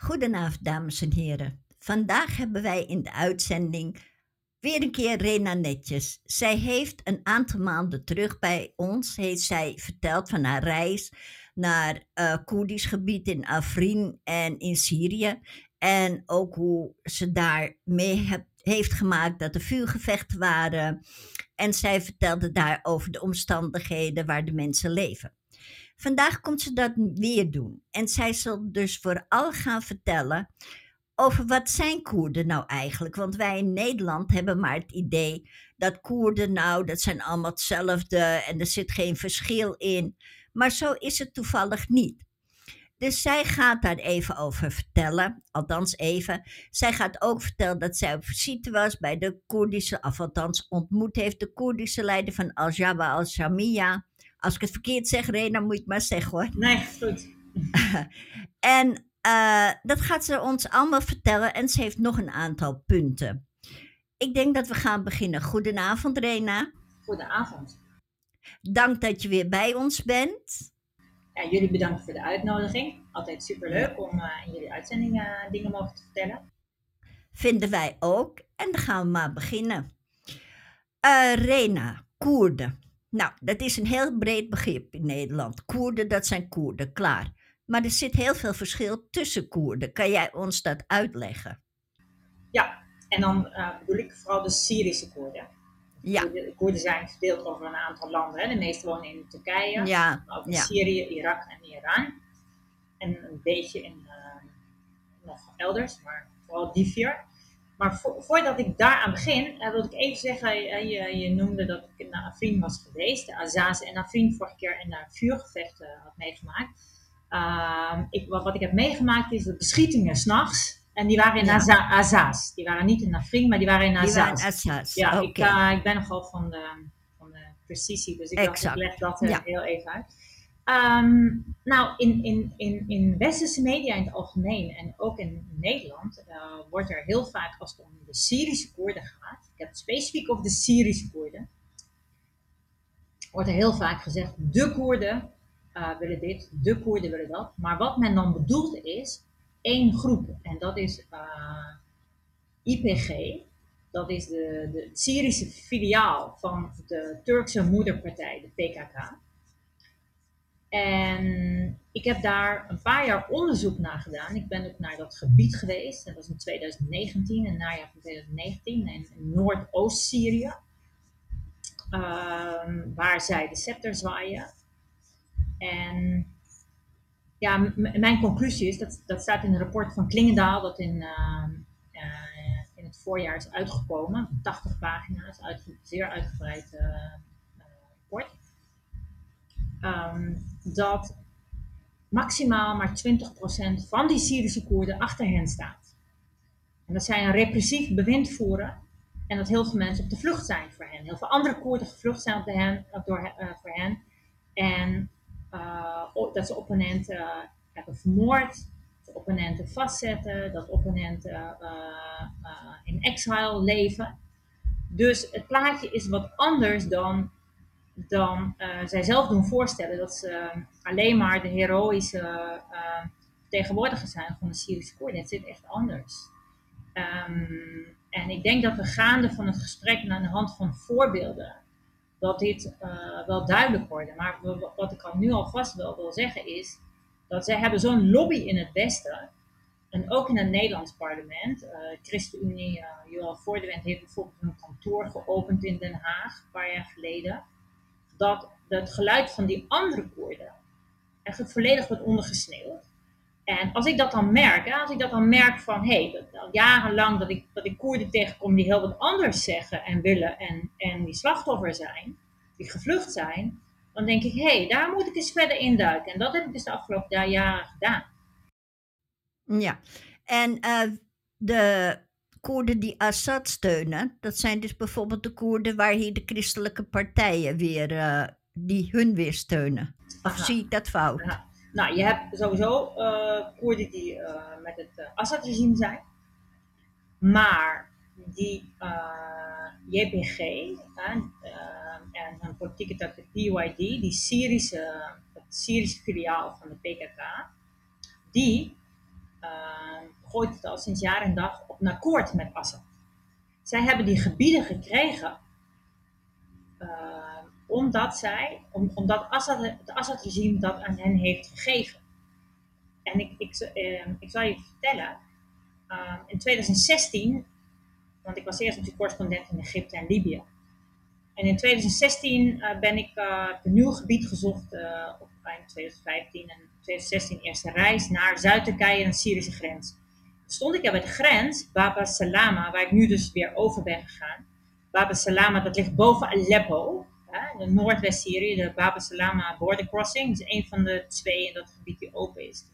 Goedenavond, dames en heren. Vandaag hebben wij in de uitzending weer een keer Rena Netjes. Zij heeft een aantal maanden terug bij ons, heeft zij verteld van haar reis naar uh, Koerdisch gebied in Afrin en in Syrië. En ook hoe ze daar mee heeft gemaakt dat er vuurgevechten waren. En zij vertelde daar over de omstandigheden waar de mensen leven. Vandaag komt ze dat weer doen. En zij zal dus vooral gaan vertellen over wat zijn Koerden nou eigenlijk. Want wij in Nederland hebben maar het idee dat Koerden nou, dat zijn allemaal hetzelfde en er zit geen verschil in. Maar zo is het toevallig niet. Dus zij gaat daar even over vertellen, althans even. Zij gaat ook vertellen dat zij op visite was bij de Koerdische, of althans ontmoet heeft de Koerdische leider van Al-Jawa al-Shamia. Als ik het verkeerd zeg, Rena, moet je het maar zeggen hoor. Nee, goed. en uh, dat gaat ze ons allemaal vertellen en ze heeft nog een aantal punten. Ik denk dat we gaan beginnen. Goedenavond, Rena. Goedenavond. Dank dat je weer bij ons bent. Ja, jullie bedankt voor de uitnodiging. Altijd superleuk om uh, in jullie uitzending uh, dingen mogen te vertellen. Vinden wij ook. En dan gaan we maar beginnen. Rena, Koerden. Nou, dat is een heel breed begrip in Nederland. Koerden, dat zijn Koerden, klaar. Maar er zit heel veel verschil tussen Koerden. Kan jij ons dat uitleggen? Ja, en dan uh, bedoel ik vooral de Syrische Koerden. Ja. De Koerden zijn verdeeld over een aantal landen. Hè. De meeste wonen in Turkije, ja. ook ja. Syrië, Irak en Iran. En een beetje in uh, nog elders, maar vooral die vier. Maar voordat ik daaraan begin, uh, wil ik even zeggen, uh, je, je, noemde dat ik naar Afrin was geweest. De Azaz en Afrin vorige keer in een vuurgevechten had meegemaakt. Uh, ik, wat, wat, ik heb meegemaakt is de beschietingen s'nachts. En die waren in ja. Azaz. Die waren niet in Afrin, maar die waren in Azaz. Die waren Azaz. Ja, okay. ik, uh, ik ben nogal van de, van de precisie, dus ik, dacht, ik leg dat ja. heel even uit. Um, nou, in, in, in, in westerse media in het algemeen en ook in Nederland uh, wordt er heel vaak als het om de Syrische Koerden gaat, ik heb het specifiek over de Syrische Koerden, wordt er heel vaak gezegd, de Koerden uh, willen dit, de Koerden willen dat. Maar wat men dan bedoelt is één groep. En dat is uh, IPG. Dat is de, de Syrische filiaal van de Turkse moederpartij, de PKK. En ik heb daar een paar jaar onderzoek naar gedaan. Ik ben ook naar dat gebied geweest. Dat was in 2019, een najaar van 2019, in Noordoost-Syrië. Uh, waar zij de scepter zwaaien. En ja, mijn conclusie is, dat, dat staat in een rapport van Klingendaal, dat in, uh, uh, in het voorjaar is uitgekomen. 80 pagina's, uit, zeer uitgebreid uh, rapport. Um, dat maximaal maar 20% van die Syrische Koerden achter hen staat. En dat zij een repressief bewind voeren en dat heel veel mensen op de vlucht zijn voor hen. Heel veel andere Koerden gevlucht zijn hen, door, voor hen. En uh, dat ze opponenten hebben vermoord, dat opponenten vastzetten, dat opponenten in exile leven. Dus het plaatje is wat anders dan, dan zij zelf doen voorstellen. Dat ze alleen maar de heroïsche vertegenwoordigers zijn van de Syrische Koerden. Het zit echt anders. Um, en ik denk dat we gaande van het gesprek aan de hand van voorbeelden dat dit uh, wel duidelijk wordt. Maar wat ik al nu alvast wel wil zeggen is dat zij hebben zo'n lobby in het Westen. En ook in het Nederlands parlement. Uh, ChristenUnie, uh, Johan Voordewend heeft bijvoorbeeld een kantoor geopend in Den Haag, een paar jaar geleden. Dat het geluid van die andere Koerden echt volledig wordt ondergesneeuwd. En als ik dat dan merk, als ik dat dan merk van, hé, hey, al jarenlang dat ik, dat ik Koerden tegenkom die heel wat anders zeggen en willen en, en die slachtoffer zijn, die gevlucht zijn, dan denk ik, hé, hey, daar moet ik eens verder induiken. En dat heb ik dus de afgelopen jaren gedaan. Ja, en uh, de Koerden die Assad steunen, dat zijn dus bijvoorbeeld de Koerden waar hier de christelijke partijen weer, uh, die hun weer steunen. Of Aha. zie ik dat fout? Nou, je hebt sowieso uh, Koerden die uh, met het Assad-regime zijn. Maar die JPG en hun politieke tak, de PYD, die Syrische, het Syrische filiaal van de PKK, die gooit het al sinds jaar en dag op een akkoord met Assad. Zij hebben die gebieden gekregen uh, omdat, zij, om, omdat Assad, het Assad-regime dat aan hen heeft gegeven. En ik, ik, uh, ik zal je vertellen, uh, in 2016, want ik was eerst natuurlijk correspondent in Egypte en Libië. En in 2016 eh, ben ik een nieuw gebied gezocht op eind 2015 en 2016 eerste reis naar Zuid-Turkije en de Syrische grens. Stond ik daar bij de grens, Baba Salama, waar ik nu dus weer over ben gegaan. Baba Salama, dat ligt boven Aleppo, hè, in Noordwest-Syrië, de Baba Salama border crossing. Is een van de twee in dat gebied die open is.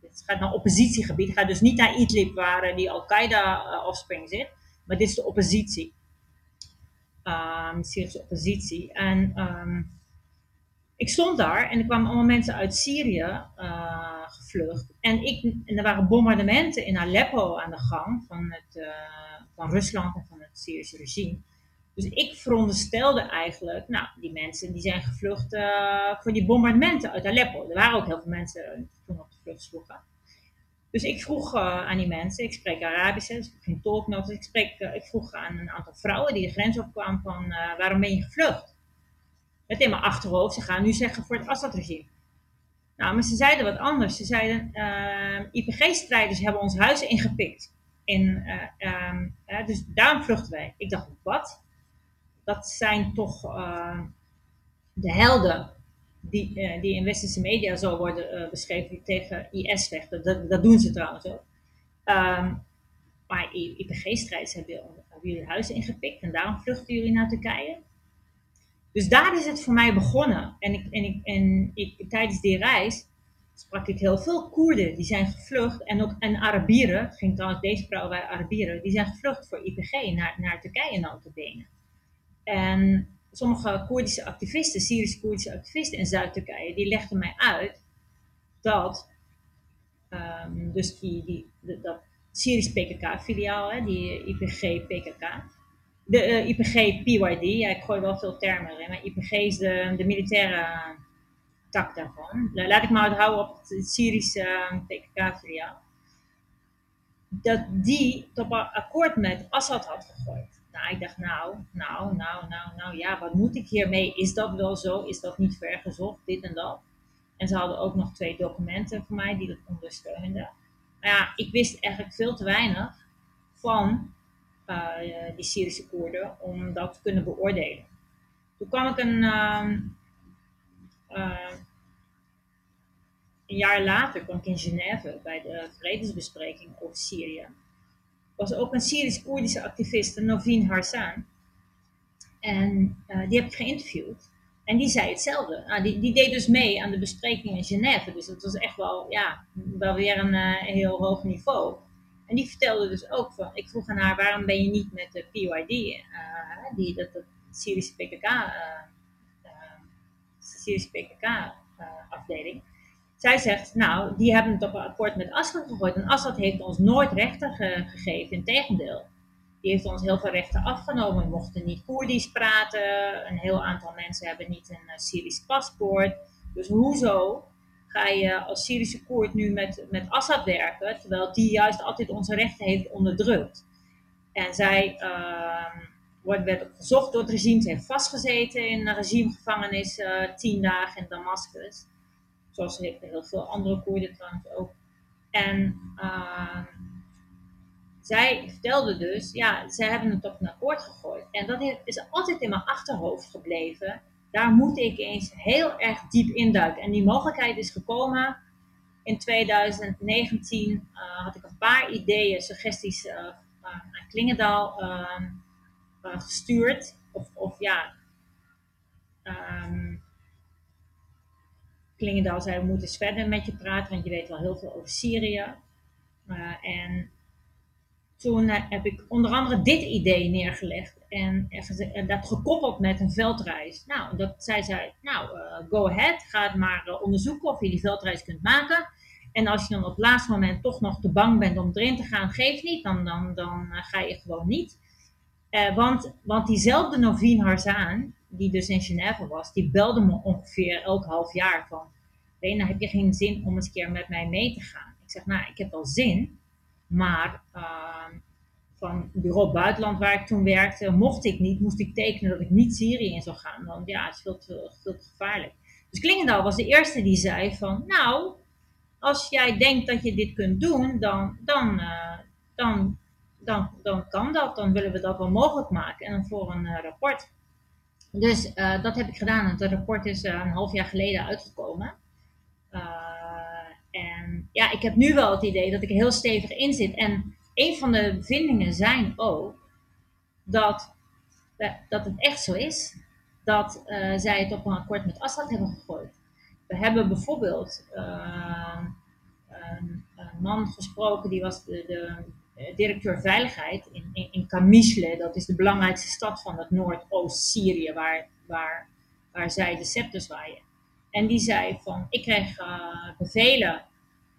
Dus het gaat naar oppositiegebied, het gaat dus niet naar Idlib, waar eh, die Al-Qaeda-offspring eh, zit, maar dit is de oppositie. Um, Syrische oppositie. En um, ik stond daar en er kwamen allemaal mensen uit Syrië uh, gevlucht. En, ik, en er waren bombardementen in Aleppo aan de gang van, het, uh, van Rusland en van het Syrische regime. Dus ik veronderstelde eigenlijk, nou, die mensen die zijn gevlucht uh, voor die bombardementen uit Aleppo. Er waren ook heel veel mensen toen op de vlucht sloegen. Dus ik vroeg aan die mensen, ik spreek Arabisch, dus ik geen tolk nodig. Dus ik, ik vroeg aan een aantal vrouwen die de grens opkwamen van, waarom ben je gevlucht? met in mijn achterhoofd, ze gaan nu zeggen voor het Assad-regime. Nou, maar ze zeiden wat anders. Ze zeiden, ehm, IPG-strijders hebben ons huis ingepikt. En, uh, dus daarom vluchten wij. Ik dacht, wat? Dat zijn toch uh, de helden die, eh, die in westerse media zo worden beschreven die tegen IS vechten. Dat, dat doen ze trouwens ook. Maar IPG-strijders hebben, hebben jullie huis ingepikt en daarom vluchten jullie naar Turkije. Dus daar is het voor mij begonnen. En, ik, en, ik, en ik, tijdens die reis sprak ik heel veel Koerden. Die zijn gevlucht. En ook en Arabieren, ging trouwens deze vrouw bij Arabieren. Die zijn gevlucht voor IPG naar, naar Turkije notabene. En sommige Koerdische activisten, Syrische Koerdische activisten in Zuid-Turkije, die legden mij uit dat um, dus die, die, dat Syrisch PKK-filiaal, die IPG-PKK, de uh, IPG PYD, ja, ik gooi wel veel termen erin, maar IPG is de, de militaire tak daarvan. Laat ik maar houden op het Syrische uh, PKK-filiaal. Dat die tot akkoord met Assad had gegooid. Nou, ik dacht, nou, nou, nou, nou, nou, ja, wat moet ik hiermee? Is dat wel zo? Is dat niet vergezocht? Dit en dat. En ze hadden ook nog twee documenten voor mij die dat ondersteunden. Maar ja, ik wist eigenlijk veel te weinig van die Syrische Koerden, om dat te kunnen beoordelen. Toen kwam ik een, uh, uh, een jaar later kwam ik in Genève bij de vredesbespreking over Syrië. was ook een Syrisch-Koerdische activiste, Novin Harsan. En die heb ik geïnterviewd. En die zei hetzelfde. Nou, die, die deed dus mee aan de bespreking in Genève. Dus dat was echt wel, ja, wel weer een heel hoog niveau. En die vertelde dus ook van, ik vroeg aan haar, waarom ben je niet met de PYD, uh, eh, die, dat, dat Syrische PKK, uh, uh, Syrische PKK afdeling. Zij zegt, nou, die hebben op een akkoord met Assad gegooid. En Assad heeft ons nooit rechten ge gegeven, integendeel. Die heeft ons heel veel rechten afgenomen. We mochten niet Koerdisch praten. Een heel aantal mensen hebben niet een Syrisch paspoort. Dus hoezo ga je als Syrische Koerd nu met, met Assad werken, terwijl die juist altijd onze rechten heeft onderdrukt. En zij uh, wordt, werd gezocht door het regime, ze heeft vastgezeten in een regimegevangenis uh, tien dagen in Damascus. Zoals heel veel andere Koerden trouwens ook. En uh, zij vertelde dus, ja, zij hebben het op een akkoord gegooid. En dat is altijd in mijn achterhoofd gebleven daar moet ik eens heel erg diep induiken. En die mogelijkheid is gekomen in 2019. Uh, eh, had ik een paar ideeën, suggesties uh, aan Klingendaal ehm, gestuurd. Of, of ja, um, Klingendaal zei: We moeten eens verder met je praten, want je weet wel heel veel over Syrië. en toen heb ik onder andere dit idee neergelegd en, dat gekoppeld met een veldreis. Nou, dat, zij zei, nou, uh, go ahead, ga het maar uh, onderzoeken of je die veldreis kunt maken. En als je dan op het laatste moment toch nog te bang bent om erin te gaan, geef niet, dan, dan, dan ga je gewoon niet. want, want diezelfde Novin Harzaan, die dus in Genève was, die belde me ongeveer elk half jaar van, Lena, heb je geen zin om eens een keer met mij mee te gaan? Ik zeg, nou, ik heb wel zin, Maar ehm, van bureau buitenland waar ik toen werkte, mocht ik niet, moest ik tekenen dat ik niet Syrië in zou gaan. Want ja, het is veel te, gevaarlijk. Dus Klingendaal was de eerste die zei van, nou, als jij denkt dat je dit kunt doen, dan, dan, uh, dan, dan, dan kan dat. Dan willen we dat wel mogelijk maken. En voor een uh, rapport. Dus uh, dat heb ik gedaan. Het rapport is een half jaar geleden uitgekomen. en ja, ik heb nu wel het idee dat ik er heel stevig in zit. En een van de bevindingen zijn ook dat, dat het echt zo is dat uh, zij het op een akkoord met Assad hebben gegooid. We hebben bijvoorbeeld uh, een, man gesproken, die was de, directeur veiligheid in, in, in Kamishle. Dat is de belangrijkste stad van het Noordoost-Syrië, waar, waar, waar zij de scepter zwaaien. En die zei van, ik kreeg bevelen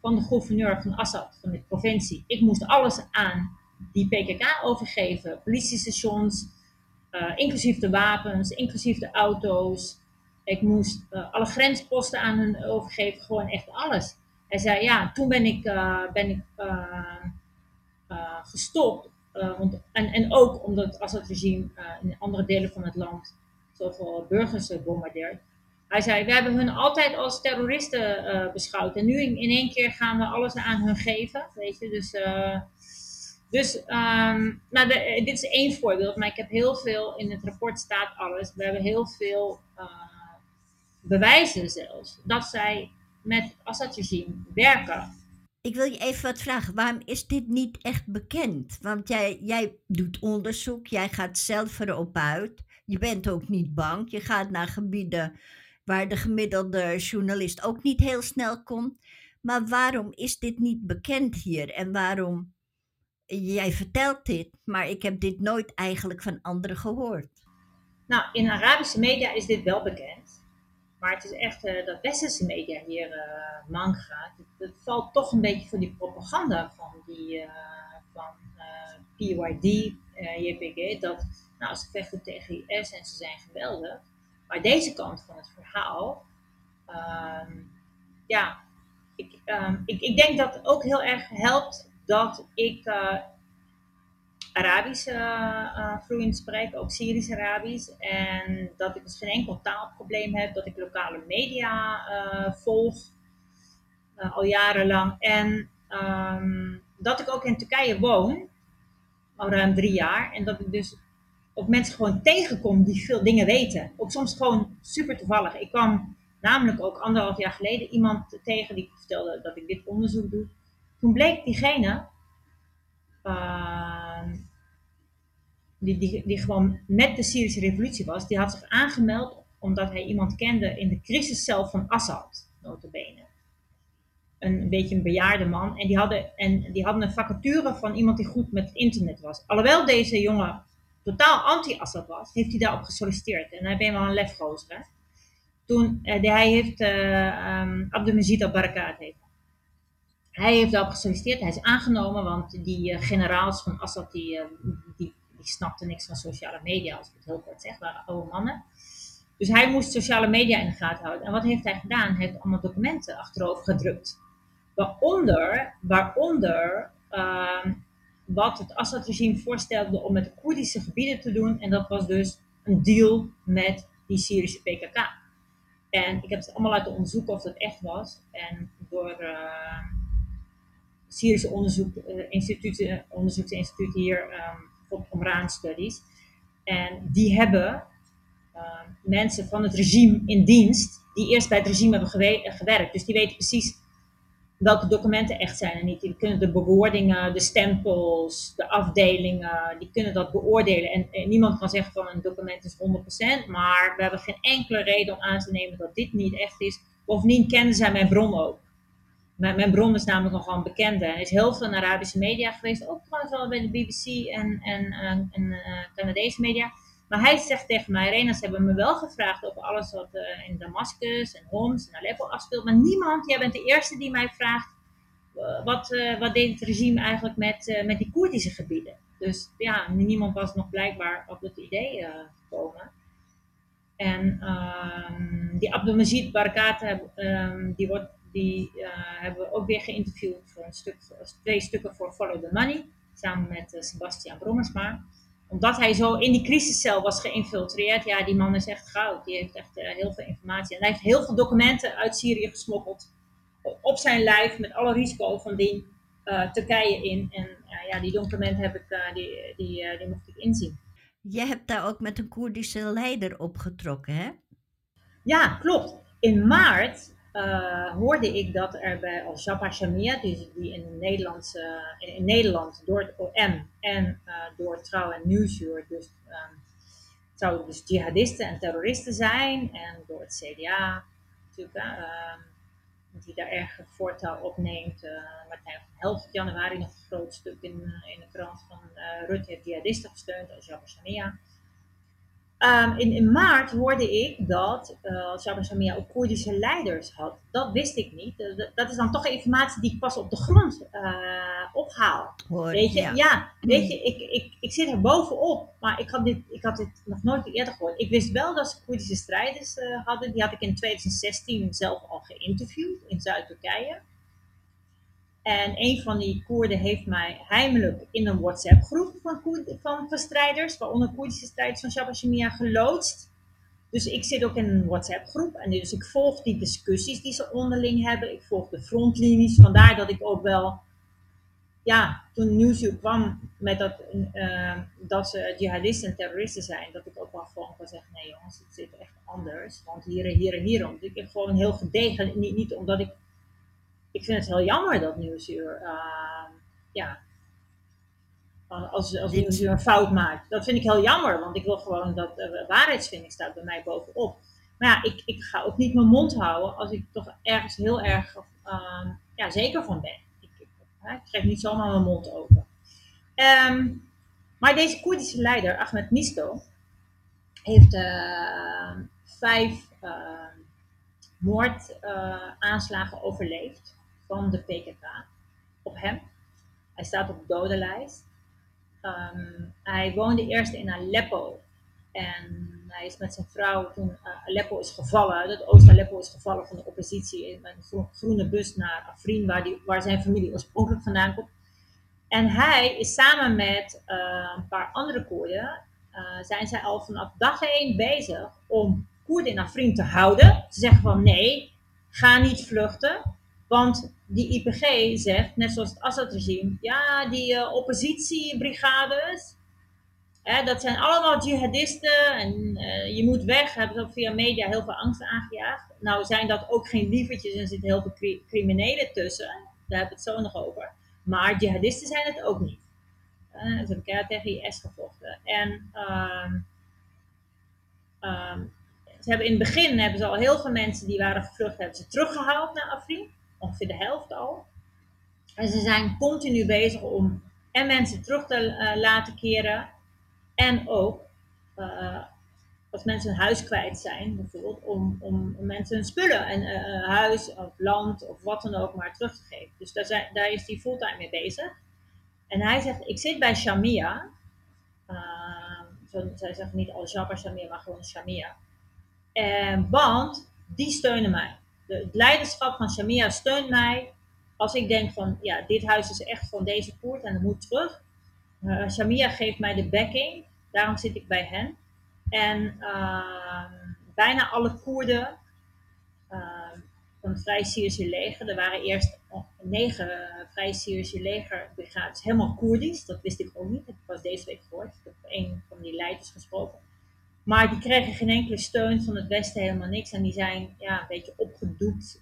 van de gouverneur van Assad, van de provincie. Ik moest alles aan die PKK overgeven. Politiestations, uh, inclusief de wapens, inclusief de auto's. Ik moest uh, alle grensposten aan hen overgeven, gewoon echt alles. Hij zei, ja, toen ben ik, uh, ben ik gestopt. want, en, en ook omdat het Assad-regime in andere delen van het land zoveel burgers bombardeert. Hij zei, we hebben hun altijd als terroristen uh, beschouwd. En nu in, één keer gaan we alles aan hun geven. Weet je, dus... Uh, dus um, nou de, dit is één voorbeeld, maar ik heb heel veel, in het rapport staat alles. We hebben heel veel bewijzen zelfs, dat zij met Assad-regime werken. Ik wil je even wat vragen. Waarom is dit niet echt bekend? Want jij, jij doet onderzoek, jij gaat zelf erop uit. Je bent ook niet bang. Je gaat naar gebieden waar de gemiddelde journalist ook niet heel snel komt. Maar waarom is dit niet bekend hier? En waarom, jij vertelt dit, maar ik heb dit nooit eigenlijk van anderen gehoord. Nou, in Arabische media is dit wel bekend. Maar het is echt uh, dat westerse media hier uh, mank gaat. Het, het, valt toch een beetje voor die propaganda van die uh, van PYD, JPG. Dat nou, ze vechten tegen IS en ze zijn geweldig. Maar deze kant van het verhaal, um, ja, ik, um, ik, ik, denk dat het ook heel erg helpt dat ik uh, Arabisch uh, vloeiend spreek, ook Syrisch Arabisch. En dat ik dus geen enkel taalprobleem heb, dat ik lokale media volg al jarenlang. En um, dat ik ook in Turkije woon, al ruim drie jaar. En dat ik dus ook mensen gewoon tegenkom die veel dingen weten. Ook soms gewoon super toevallig. Ik kwam namelijk ook anderhalf jaar geleden iemand tegen die vertelde dat ik dit onderzoek doe. Toen bleek diegene, uh, die, die, die gewoon met de Syrische revolutie was, die had zich aangemeld omdat hij iemand kende in de crisiscel van Assad, notabene. Een beetje een bejaarde man. En die hadden, en die hadden een vacature van iemand die goed met internet was. Alhoewel deze jongen totaal anti-Assad was, heeft hij daarop gesolliciteerd. En hij ben wel een lefgozer. Toen, uh, hij heeft, uh, um, Abdelmajid al-Barakat. Hij heeft daarop gesolliciteerd, hij is aangenomen, want die uh, generaals van Assad, die, die, die snapten niks van sociale media, als ik het heel kort zeg, waren oude mannen. Dus hij moest sociale media in de gaten houden. En wat heeft hij gedaan? Hij heeft allemaal documenten achterover gedrukt. Waaronder, waaronder uh, wat het Assad-regime voorstelde om met de Koerdische gebieden te doen. En dat was dus een deal met die Syrische PKK. En ik heb het allemaal laten onderzoeken of dat echt was. En door uh, Syrische onderzoek, uh, instituten, onderzoeksinstituten hier, um, bijvoorbeeld Omraan Studies. En die hebben uh, mensen van het regime in dienst, die eerst bij het regime hebben gewerkt. Dus die weten precies welke documenten echt zijn en niet. Die kunnen de bewoordingen, de stempels, de afdelingen, die kunnen dat beoordelen. En, niemand kan zeggen van een document is 100%, maar we hebben geen enkele reden om aan te nemen dat dit niet echt is. Bovendien kenden zij mijn bron ook. Mijn, mijn bron is namelijk nogal een bekende. Er is heel veel in Arabische media geweest, ook trouwens wel bij de BBC en, en, en, en uh, Canadese media. Maar hij zegt tegen mij, Rena, ze hebben me wel gevraagd over alles wat uh, in Damascus en Homs en Aleppo afspeelt. Maar niemand, jij bent de eerste die mij vraagt, uh, wat, uh, wat deed het regime eigenlijk met, met die Koerdische gebieden? Dus ja, niemand was nog blijkbaar op het idee gekomen. En um, die Abdelmajid Barakat, um, die, wordt, Die hebben we ook weer geïnterviewd voor een stuk, twee stukken voor Follow the Money. Samen met Sebastian Brommersma omdat hij zo in die crisiscel was geïnfiltreerd. Ja, die man is echt goud. Die heeft echt heel veel informatie. En hij heeft heel veel documenten uit Syrië gesmokkeld. Op zijn lijf, met alle risico van die Turkije in. En ja, die documenten heb ik, die, die, die mocht ik inzien. Je hebt daar ook met een Koerdische leider opgetrokken, hè? Ja, klopt. In maart uh, hoorde ik dat er bij Al-Shaba Shamia, die, die in, Nederland, in, Nederland door het OM en uh, door Trouw en Nieuwsuur, dus um, zouden dus jihadisten en terroristen zijn. En door het CDA natuurlijk, uh, die daar erg voortouw opneemt. Martijn van Helft januari nog een groot stuk in, in de krant van Rutte heeft jihadisten gesteund, Al-Shaba Shamia. Um, in, in, maart hoorde ik dat uh, Samia ook Koerdische leiders had. Dat wist ik niet. Dat, dat, is dan toch informatie die ik pas op de grond uh, ophaal. Hoor, weet je, ja. ja weet je, ik, ik, ik zit er bovenop, maar ik had, dit, ik had dit nog nooit eerder gehoord. Ik wist wel dat ze Koerdische strijders uh, hadden. Die had ik in 2016 zelf al geïnterviewd in Zuid-Turkije. En een van die Koerden heeft mij heimelijk in een WhatsApp-groep van, van, van strijders, waaronder Koerdische strijders van Shabashimia, geloodst. Dus ik zit ook in een WhatsApp-groep en dus ik volg die discussies die ze onderling hebben. Ik volg de frontlinies. Vandaar dat ik ook wel, ja, toen Nieuwsuur kwam met dat, uh, dat ze jihadisten en terroristen zijn, dat ik ook wel gewoon kan zeggen: nee jongens, het zit echt anders. Want hier en hier en hierom. Dus ik heb gewoon heel gedegen, niet, niet omdat ik ik vind het heel jammer dat Nieuwsuur, uh, ja, als, als Nieuwsuur een fout maakt. Dat vind ik heel jammer, want ik wil gewoon dat uh, waarheidsvinding staat bij mij bovenop. Maar ja, ik, ik ga ook niet mijn mond houden als ik toch ergens heel erg uh, ja, zeker van ben. Ik, ik, ik trek niet zomaar mijn mond open. Um, maar deze Koerdische leider, Ahmed Misto, heeft uh, vijf moordaanslagen overleefd van de PKK op hem. Hij staat op de dodenlijst. Um, hij woonde eerst in Aleppo. En hij is met zijn vrouw, toen uh, Aleppo is gevallen, het Oost-Aleppo is gevallen van de oppositie, in een groene bus naar Afrin, waar, die, waar zijn familie oorspronkelijk vandaan komt. En hij is samen met uh, een paar andere Koerden, uh, zijn zij al vanaf dag één bezig om Koerden in Afrin te houden. Ze zeggen van nee, ga niet vluchten. Want die IPG zegt, net zoals het Assad-regime, ja, die uh, oppositiebrigades, hè, dat zijn allemaal jihadisten en uh, je moet weg. Hebben ze via media heel veel angst aangejaagd. Nou zijn dat ook geen lievertjes en zitten heel veel cri criminelen tussen. Daar hebben we het zo nog over. Maar jihadisten zijn het ook niet. Uh, ze hebben tegen IS gevochten. En um, um, ze hebben in het begin hebben ze al heel veel mensen die waren gevlucht, hebben ze teruggehaald naar Afrin ongeveer de helft al. En ze zijn continu bezig om en mensen terug te uh, laten keren. En ook uh, als mensen hun huis kwijt zijn, bijvoorbeeld, om, om, mensen hun spullen en uh, huis of land of wat dan ook maar terug te geven. Dus daar, zijn, daar is hij fulltime mee bezig. En hij zegt, ik zit bij Shamia. Zo, zij zeggen niet Al-Jabbar Shamia, maar gewoon Shamia. want die steunen mij het leiderschap van Shamia steunt mij. Als ik denk van, ja, dit huis is echt van deze poort en dat moet terug. Uh, Shamia geeft mij de backing. Daarom zit ik bij hen. En uh, bijna alle Koerden uh, van het Vrij Syrische leger. Er waren eerst negen Vrij Syrische legerbrigades helemaal Koerdisch. Dat wist ik ook niet. Dat was deze week gehoord. Ik heb een van die leiders gesproken. Maar die kregen geen enkele steun van het Westen, helemaal niks. En die zijn ja, een beetje opgedoekt.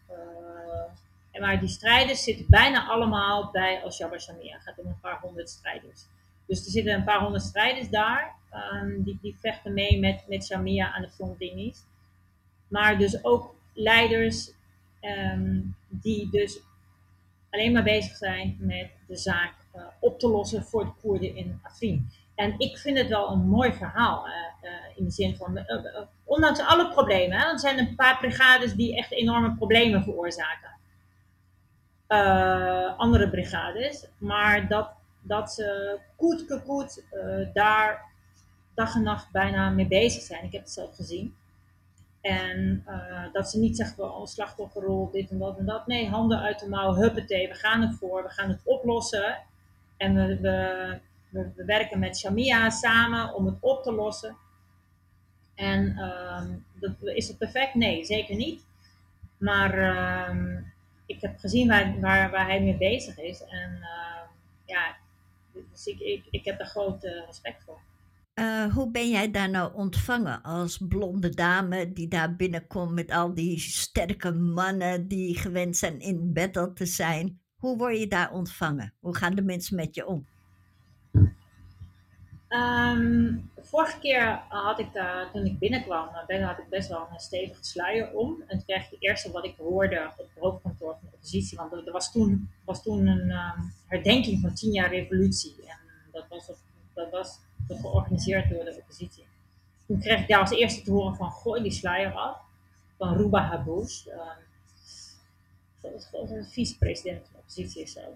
En maar die strijders zitten bijna allemaal bij Al-Shabaab Shamia. Het gaat om een paar honderd strijders. Dus er zitten een paar honderd strijders daar. Um, die, die vechten mee met, met Shamia aan de frontlinies. Maar dus ook leiders um, die dus alleen maar bezig zijn met de zaak uh, op te lossen voor de Koerden in Afrin. En ik vind het wel een mooi verhaal. Uh, in de zin van, uh, ondanks alle problemen, hè, er zijn een paar brigades die echt enorme problemen veroorzaken. andere brigades. Maar dat, dat ze koet koet daar dag en nacht bijna mee bezig zijn. Ik heb het zelf gezien. En dat ze niet zeggen, oh, slachtofferrol, dit en dat en dat. Nee, handen uit de mouw, huppatee, we gaan ervoor, we gaan het oplossen. En we, we, we werken met Shamia samen om het op te lossen. En uh, dat, is het perfect? Nee, zeker niet. Maar uh, ik heb gezien waar, waar, waar, hij mee bezig is. En uh, ja, dus ik, ik, ik heb er groot respect voor. Uh, hoe ben jij daar nou ontvangen als blonde dame die daar binnenkomt met al die sterke mannen die gewend zijn in battle te zijn? Hoe word je daar ontvangen? Hoe gaan de mensen met je om? Um, vorige keer had ik daar, toen ik binnenkwam, had ik best wel een stevige sluier om. En toen kreeg ik het eerste wat ik hoorde op het hoofdkantoor van de oppositie. Want er was toen, was toen een um, herdenking van 10 jaar revolutie. En dat was, dat was georganiseerd door de oppositie. Toen kreeg ik daar als eerste te horen van gooi die sluier af. Van Ruba Habous. Um, dat is vicepresident van de oppositie zelf.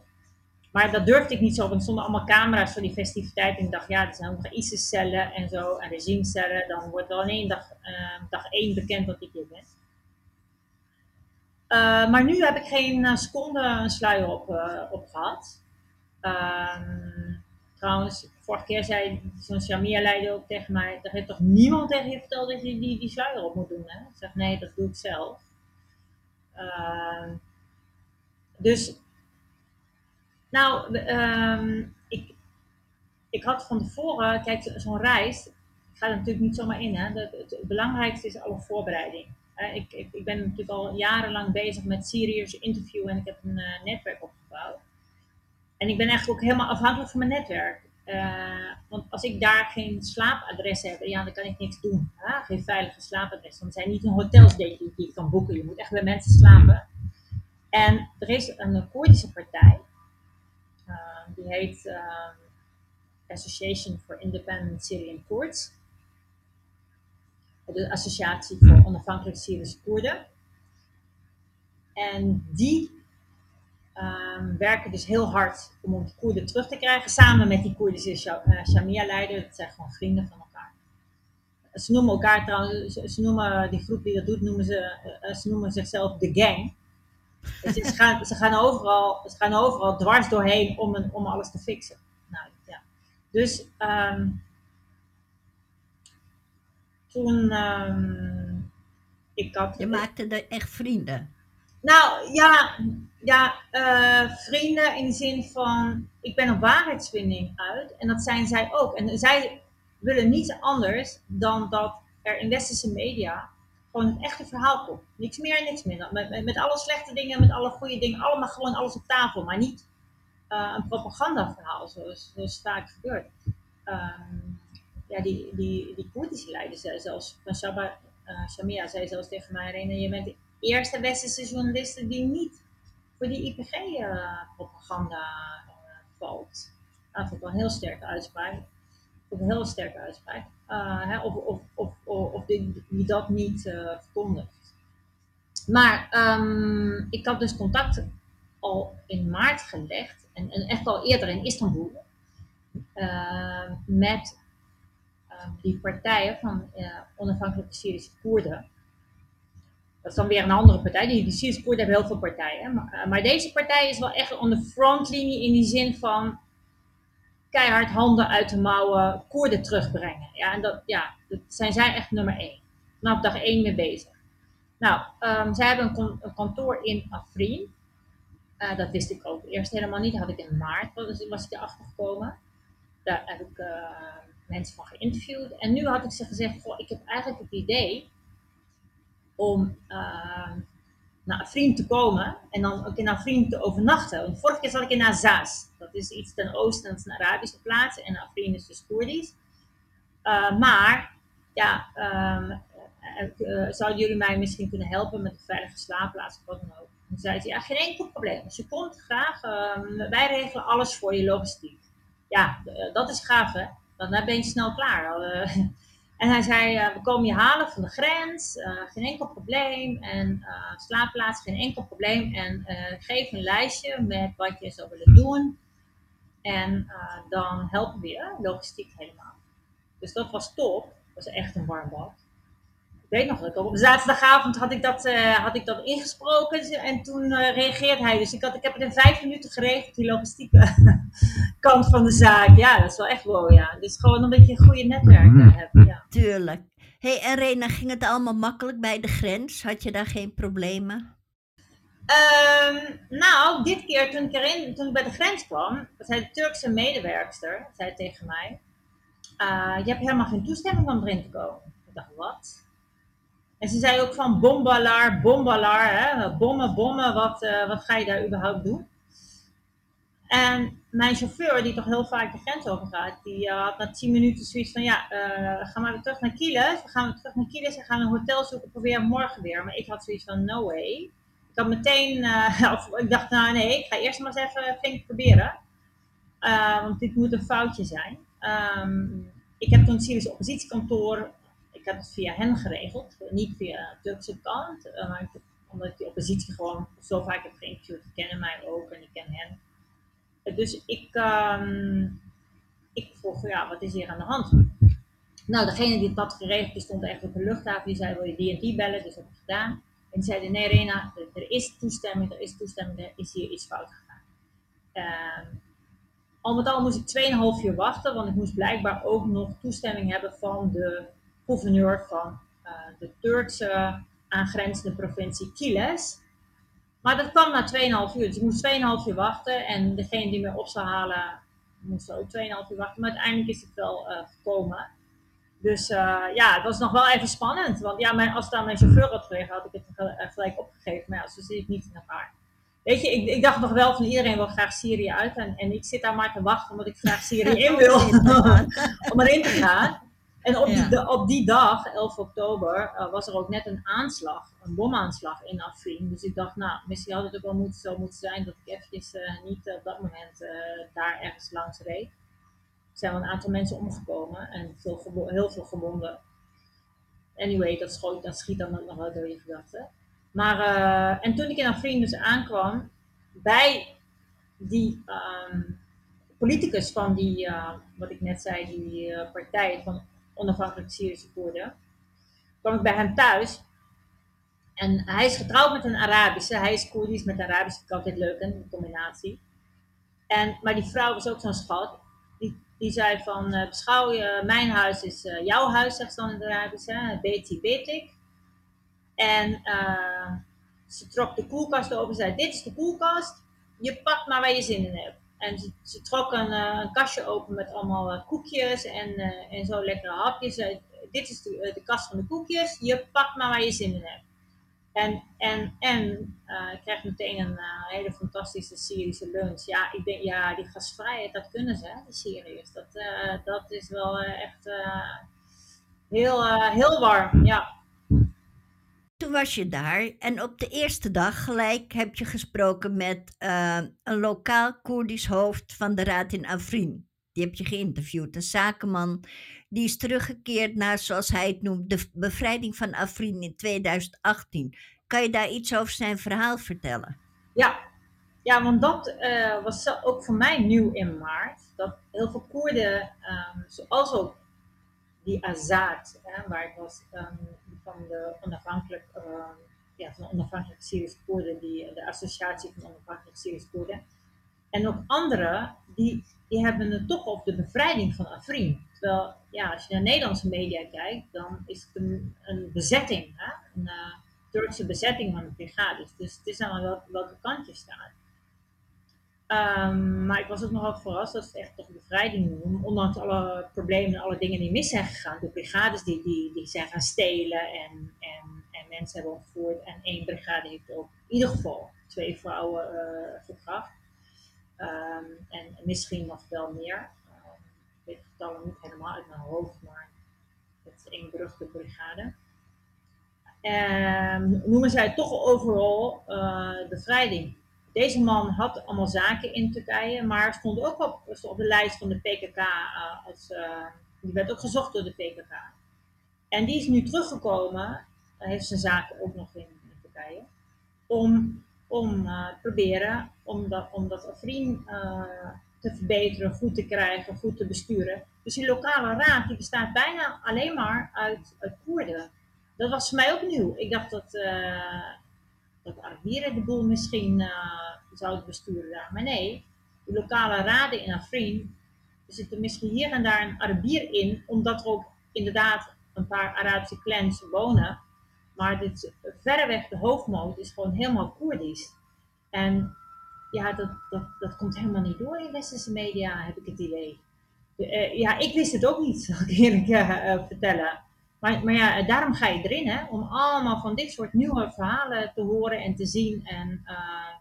Maar dat durfde ik niet zo, want er stonden allemaal camera's voor die festiviteit. En ik dacht, ja, er zijn ook ISIS-cellen en zo, en regimecellen. Dan wordt wel in één dag, uh, dag één bekend dat ik hier ben. Uh, maar nu heb ik geen uh, seconde een sluier op, op gehad. Ehm, trouwens, vorige keer zei zo'n Shamia-leider ook tegen mij: Er heeft toch niemand tegen je verteld dat je die, die sluier op moet doen? Hè? Ik zeg: Nee, dat doe ik zelf. Ehm, dus nou, um, ik, ik had van tevoren, kijk, zo'n reis, ik ga er natuurlijk niet zomaar in. Hè. Het, belangrijkste is alle voorbereiding. ik, ik, ik, ben natuurlijk al jarenlang bezig met Syriërs interviewen en ik heb een uh, netwerk opgebouwd. En ik ben eigenlijk ook helemaal afhankelijk van mijn netwerk. Uh, want als ik daar geen slaapadres heb, ja, dan kan ik niks doen. Hè? Geen veilige slaapadres. Want zijn niet een hotels die je kan boeken. Je moet echt bij mensen slapen. En er is een Koerdische partij die heet um, Association for Independent Syrian Kurds. De Associatie voor Onafhankelijke Syrische Koerden. En die um, werken dus heel hard om de Koerden terug te krijgen, samen met die Koerdische uh, Shamia-leider. Dat zijn gewoon vrienden van elkaar. Ze noemen elkaar trouwens, ze, noemen die groep die dat doet, noemen ze, uh, ze noemen zichzelf de gang. Dus ze, gaan, ze, gaan overal, ze gaan overal dwars doorheen om, een, om alles te fixen. Nou, ja. Dus um, toen um, ik had... Je maakte er echt vrienden? Nou ja, ja uh, vrienden in de zin van, ik ben op waarheidsvinding uit en dat zijn zij ook. En zij willen niets anders dan dat er in westerse media gewoon het echte verhaal komt. Niks meer en niks minder. Met, met, alle slechte dingen, met alle goede dingen, allemaal gewoon alles op tafel. Maar niet uh, een propagandaverhaal, zoals, vaak gebeurt. Um, ja, die, die, die Koerdische leiders, zelfs van Shabba, uh, Shamia, zei zelfs tegen mij, je bent de eerste westerse journaliste die niet voor die IPG-propaganda uh, valt. Dat vond ik wel een heel sterke uitspraak. Een heel sterke uitspraak. Uh, hè, of, of, of, of die, die dat niet uh, verkondigt. Maar um, ik had dus contact al in maart gelegd, en, en echt al eerder in Istanbul, uh, met ehm, die partijen van onafhankelijke Syrische Koerden. Dat is dan weer een andere partij. Die, die Syrische Koerden hebben heel veel partijen. Maar, maar, deze partij is wel echt on de frontlinie in die zin van keihard handen uit de mouwen Koerden terugbrengen. Ja, en dat, ja, dat zijn zij echt nummer één. Vanaf dag één mee bezig. Nou, um, zij hebben een, kantoor in Afrin. Uh, dat wist ik ook eerst helemaal niet. Dat had ik in maart, was, was ik erachter gekomen. Daar heb ik uh, mensen van geïnterviewd. En nu had ik ze gezegd, goh, ik heb eigenlijk het idee om uh, naar Afrin te komen en dan ook in Afrin te overnachten. Vorige keer zat ik in Azaz. Dat is iets ten oosten, dat is een Arabische plaats en Afrin is dus Koerdisch. Uh, maar, ja, um, uh, zouden jullie mij misschien kunnen helpen met een veilige slaapplaats of wat dan ook? En zei ze, ja, geen enkel probleem. Als je komt, graag. Um, wij regelen alles voor je logistiek. Ja, dat is gaaf, hè? Dan ben je snel klaar. En hij zei, uh, we komen je halen van de grens, uh, geen enkel probleem. En uh, slaapplaats, geen enkel probleem. En geef een lijstje met wat je zou willen doen. En dan helpen we je, logistiek helemaal. Dus dat was top. Dat was echt een warm bad. Ik weet nog dat op zaterdagavond had ik dat, uh, had ik dat ingesproken en toen uh, reageert hij. Dus ik, had, ik heb het in vijf minuten geregeld, die logistieke kant van de zaak. Ja, dat is wel echt wow, ja. Dus gewoon een beetje een goede netwerk mm hebben. Ja. Tuurlijk. hey, en Rena, ging het allemaal makkelijk bij de grens? Had je daar geen problemen? Um, nou, dit keer toen ik, erin, toen ik bij de grens kwam, zei de Turkse medewerkster zei tegen mij: uh, Je hebt helemaal geen toestemming om erin te komen. Ik dacht, wat? En ze zei ook van bombalaar, bombalaar, hè? bommen, bommen, wat, uh, wat ga je daar überhaupt doen? En mijn chauffeur, die toch heel vaak de grens overgaat, die uh, had na 10 minuten zoiets van: Ja, uh, ga maar weer terug naar Kieles. We gaan weer terug naar Kieles en gaan een hotel zoeken. Probeer morgen weer. Maar ik had zoiets van: No way. Ik had meteen, of, ik dacht: Nou nee, ik ga eerst maar eens even flink proberen. want dit moet een foutje zijn. Um, ik heb toen het Syrische oppositiekantoor heb het via hen geregeld, niet via de Turkse kant. Maar omdat ik die oppositie gewoon zo vaak heb geïnterviewd. Die kennen mij ook en ik ken hen. Uh, dus ik, um, ik vroeg, ja, wat is hier aan de hand? Nou, degene die het had geregeld, die stond echt op de luchthaven. Die zei, wil je die en die bellen? Dus dat heb ik gedaan. En die zeiden, nee Rena, er is toestemming, er is toestemming, er is hier iets fout gegaan. Uh, al met al moest ik 2,5 uur wachten, want ik moest blijkbaar ook nog toestemming hebben van de gouverneur van uh, de Turkse aangrenzende provincie Kiles. Maar dat kwam na 2,5 uur. Dus ik moest 2,5 uur wachten. En degene die me op zou halen, moest ook 2,5 uur wachten. Maar uiteindelijk is het wel uh, gekomen. Dus uh, ja, het was nog wel even spannend. Want ja, mijn, als het aan mijn chauffeur had gelegen, had ik het gelijk opgegeven. Maar ja, zo zit ik niet in elkaar. Weet je, ik, ik, dacht nog wel van iedereen wil graag Syrië uit. En, en ik zit daar maar te wachten omdat ik graag Syrië in wil. om erin te gaan. En op, die, op die dag, 11 oktober, uh, was er ook net een aanslag, een bomaanslag in Afrin. Dus ik dacht, nou, misschien had het ook wel moeten, zo moeten zijn dat ik eventjes uh, niet op dat moment uh, daar ergens langs reed. Er zijn wel een aantal mensen omgekomen en veel heel veel gewonden. Anyway, dat, schoot, dat schiet dan ook nog wel door je gedachten. Maar, en toen ik in Afrin dus aankwam, bij die um, politicus van die, wat ik net zei, die partij van onafhankelijke Syrische Koerden, kwam ik bij hem thuis. En hij is getrouwd met een Arabische. Hij is Koerdisch met Arabisch. Ik altijd leuk, een combinatie. En, maar die vrouw was ook zo'n schat. Die, die zei van, uh, beschouw je, mijn huis is uh, jouw huis, zegt ze dan in het Arabisch. Beti betik. En uh, ze trok de koelkast open en zei, dit is de koelkast. Je pakt maar waar je zin in hebt. En ze, trok een, uh, een, kastje open met allemaal uh, koekjes en, uh, en zo lekkere hapjes. dit is de, de, kast van de koekjes. Je pakt maar waar je zin in hebt. En, en, en ik krijg meteen een hele fantastische Syrische lunch. Ja, ik denk, ja, die gastvrijheid, dat kunnen ze, de Syriërs. Dat, dat is wel echt heel, heel warm, ja. Toen was je daar en op de eerste dag gelijk heb je gesproken met uh, een lokaal Koerdisch hoofd van de raad in Afrin. Die heb je geïnterviewd, een zakenman die is teruggekeerd naar, zoals hij het noemt, de bevrijding van Afrin in 2018. Kan je daar iets over zijn verhaal vertellen? Ja, ja want dat uh, was ook voor mij nieuw in maart. Dat heel veel Koerden, um, zoals ook die Azad, hè, waar ik was, um, van de onafhankelijk, uh, ja, van Syrische Koerden, die, de associatie van onafhankelijke Syrische Koerden. En ook anderen, die, die hebben het toch op de bevrijding van Afrin. Terwijl, ja, als je naar Nederlandse media kijkt, dan is het een, bezetting, hè? een uh, Turkse bezetting van de brigades. Dus het is aan welke, welke kant je staat. Um, maar ik was ook nogal verrast dat ze echt toch bevrijding noemen. Ondanks alle problemen en alle dingen die mis zijn gegaan. De brigades die, die, die zijn gaan stelen en, en, en mensen hebben ontvoerd. En één brigade heeft ook in ieder geval twee vrouwen uh, gebracht. Um, en misschien nog wel meer. Uh, ik weet het niet helemaal uit mijn hoofd, maar het is één beruchte brigade. Noemen zij toch overal uh, bevrijding. Deze man had allemaal zaken in Turkije, maar stond ook op, op de lijst van de PKK. Uh, als, uh, die werd ook gezocht door de PKK. En die is nu teruggekomen, heeft zijn zaken ook nog in, Turkije, om, om uh, proberen om dat, om dat Afrin te verbeteren, goed te krijgen, goed te besturen. Dus die lokale raad die bestaat bijna alleen maar uit, uit Koerden. dat was voor mij ook nieuw. Ik dacht dat, uh, dat Arabieren de boel misschien uh, zouden besturen daar. Maar nee, de lokale raden in Afrin, zit er misschien hier en daar een Arabier in, omdat er ook inderdaad een paar Arabische clans wonen. Maar dit, verreweg de hoofdmoot is gewoon helemaal Koerdisch. En ja, dat, dat, dat komt helemaal niet door in westerse media, heb ik het idee. Uh, ja, ik wist het ook niet, zal ik eerlijk uh, vertellen. Maar, maar ja, daarom ga je erin, hè, om allemaal van dit soort nieuwe verhalen te horen en te zien. En uh,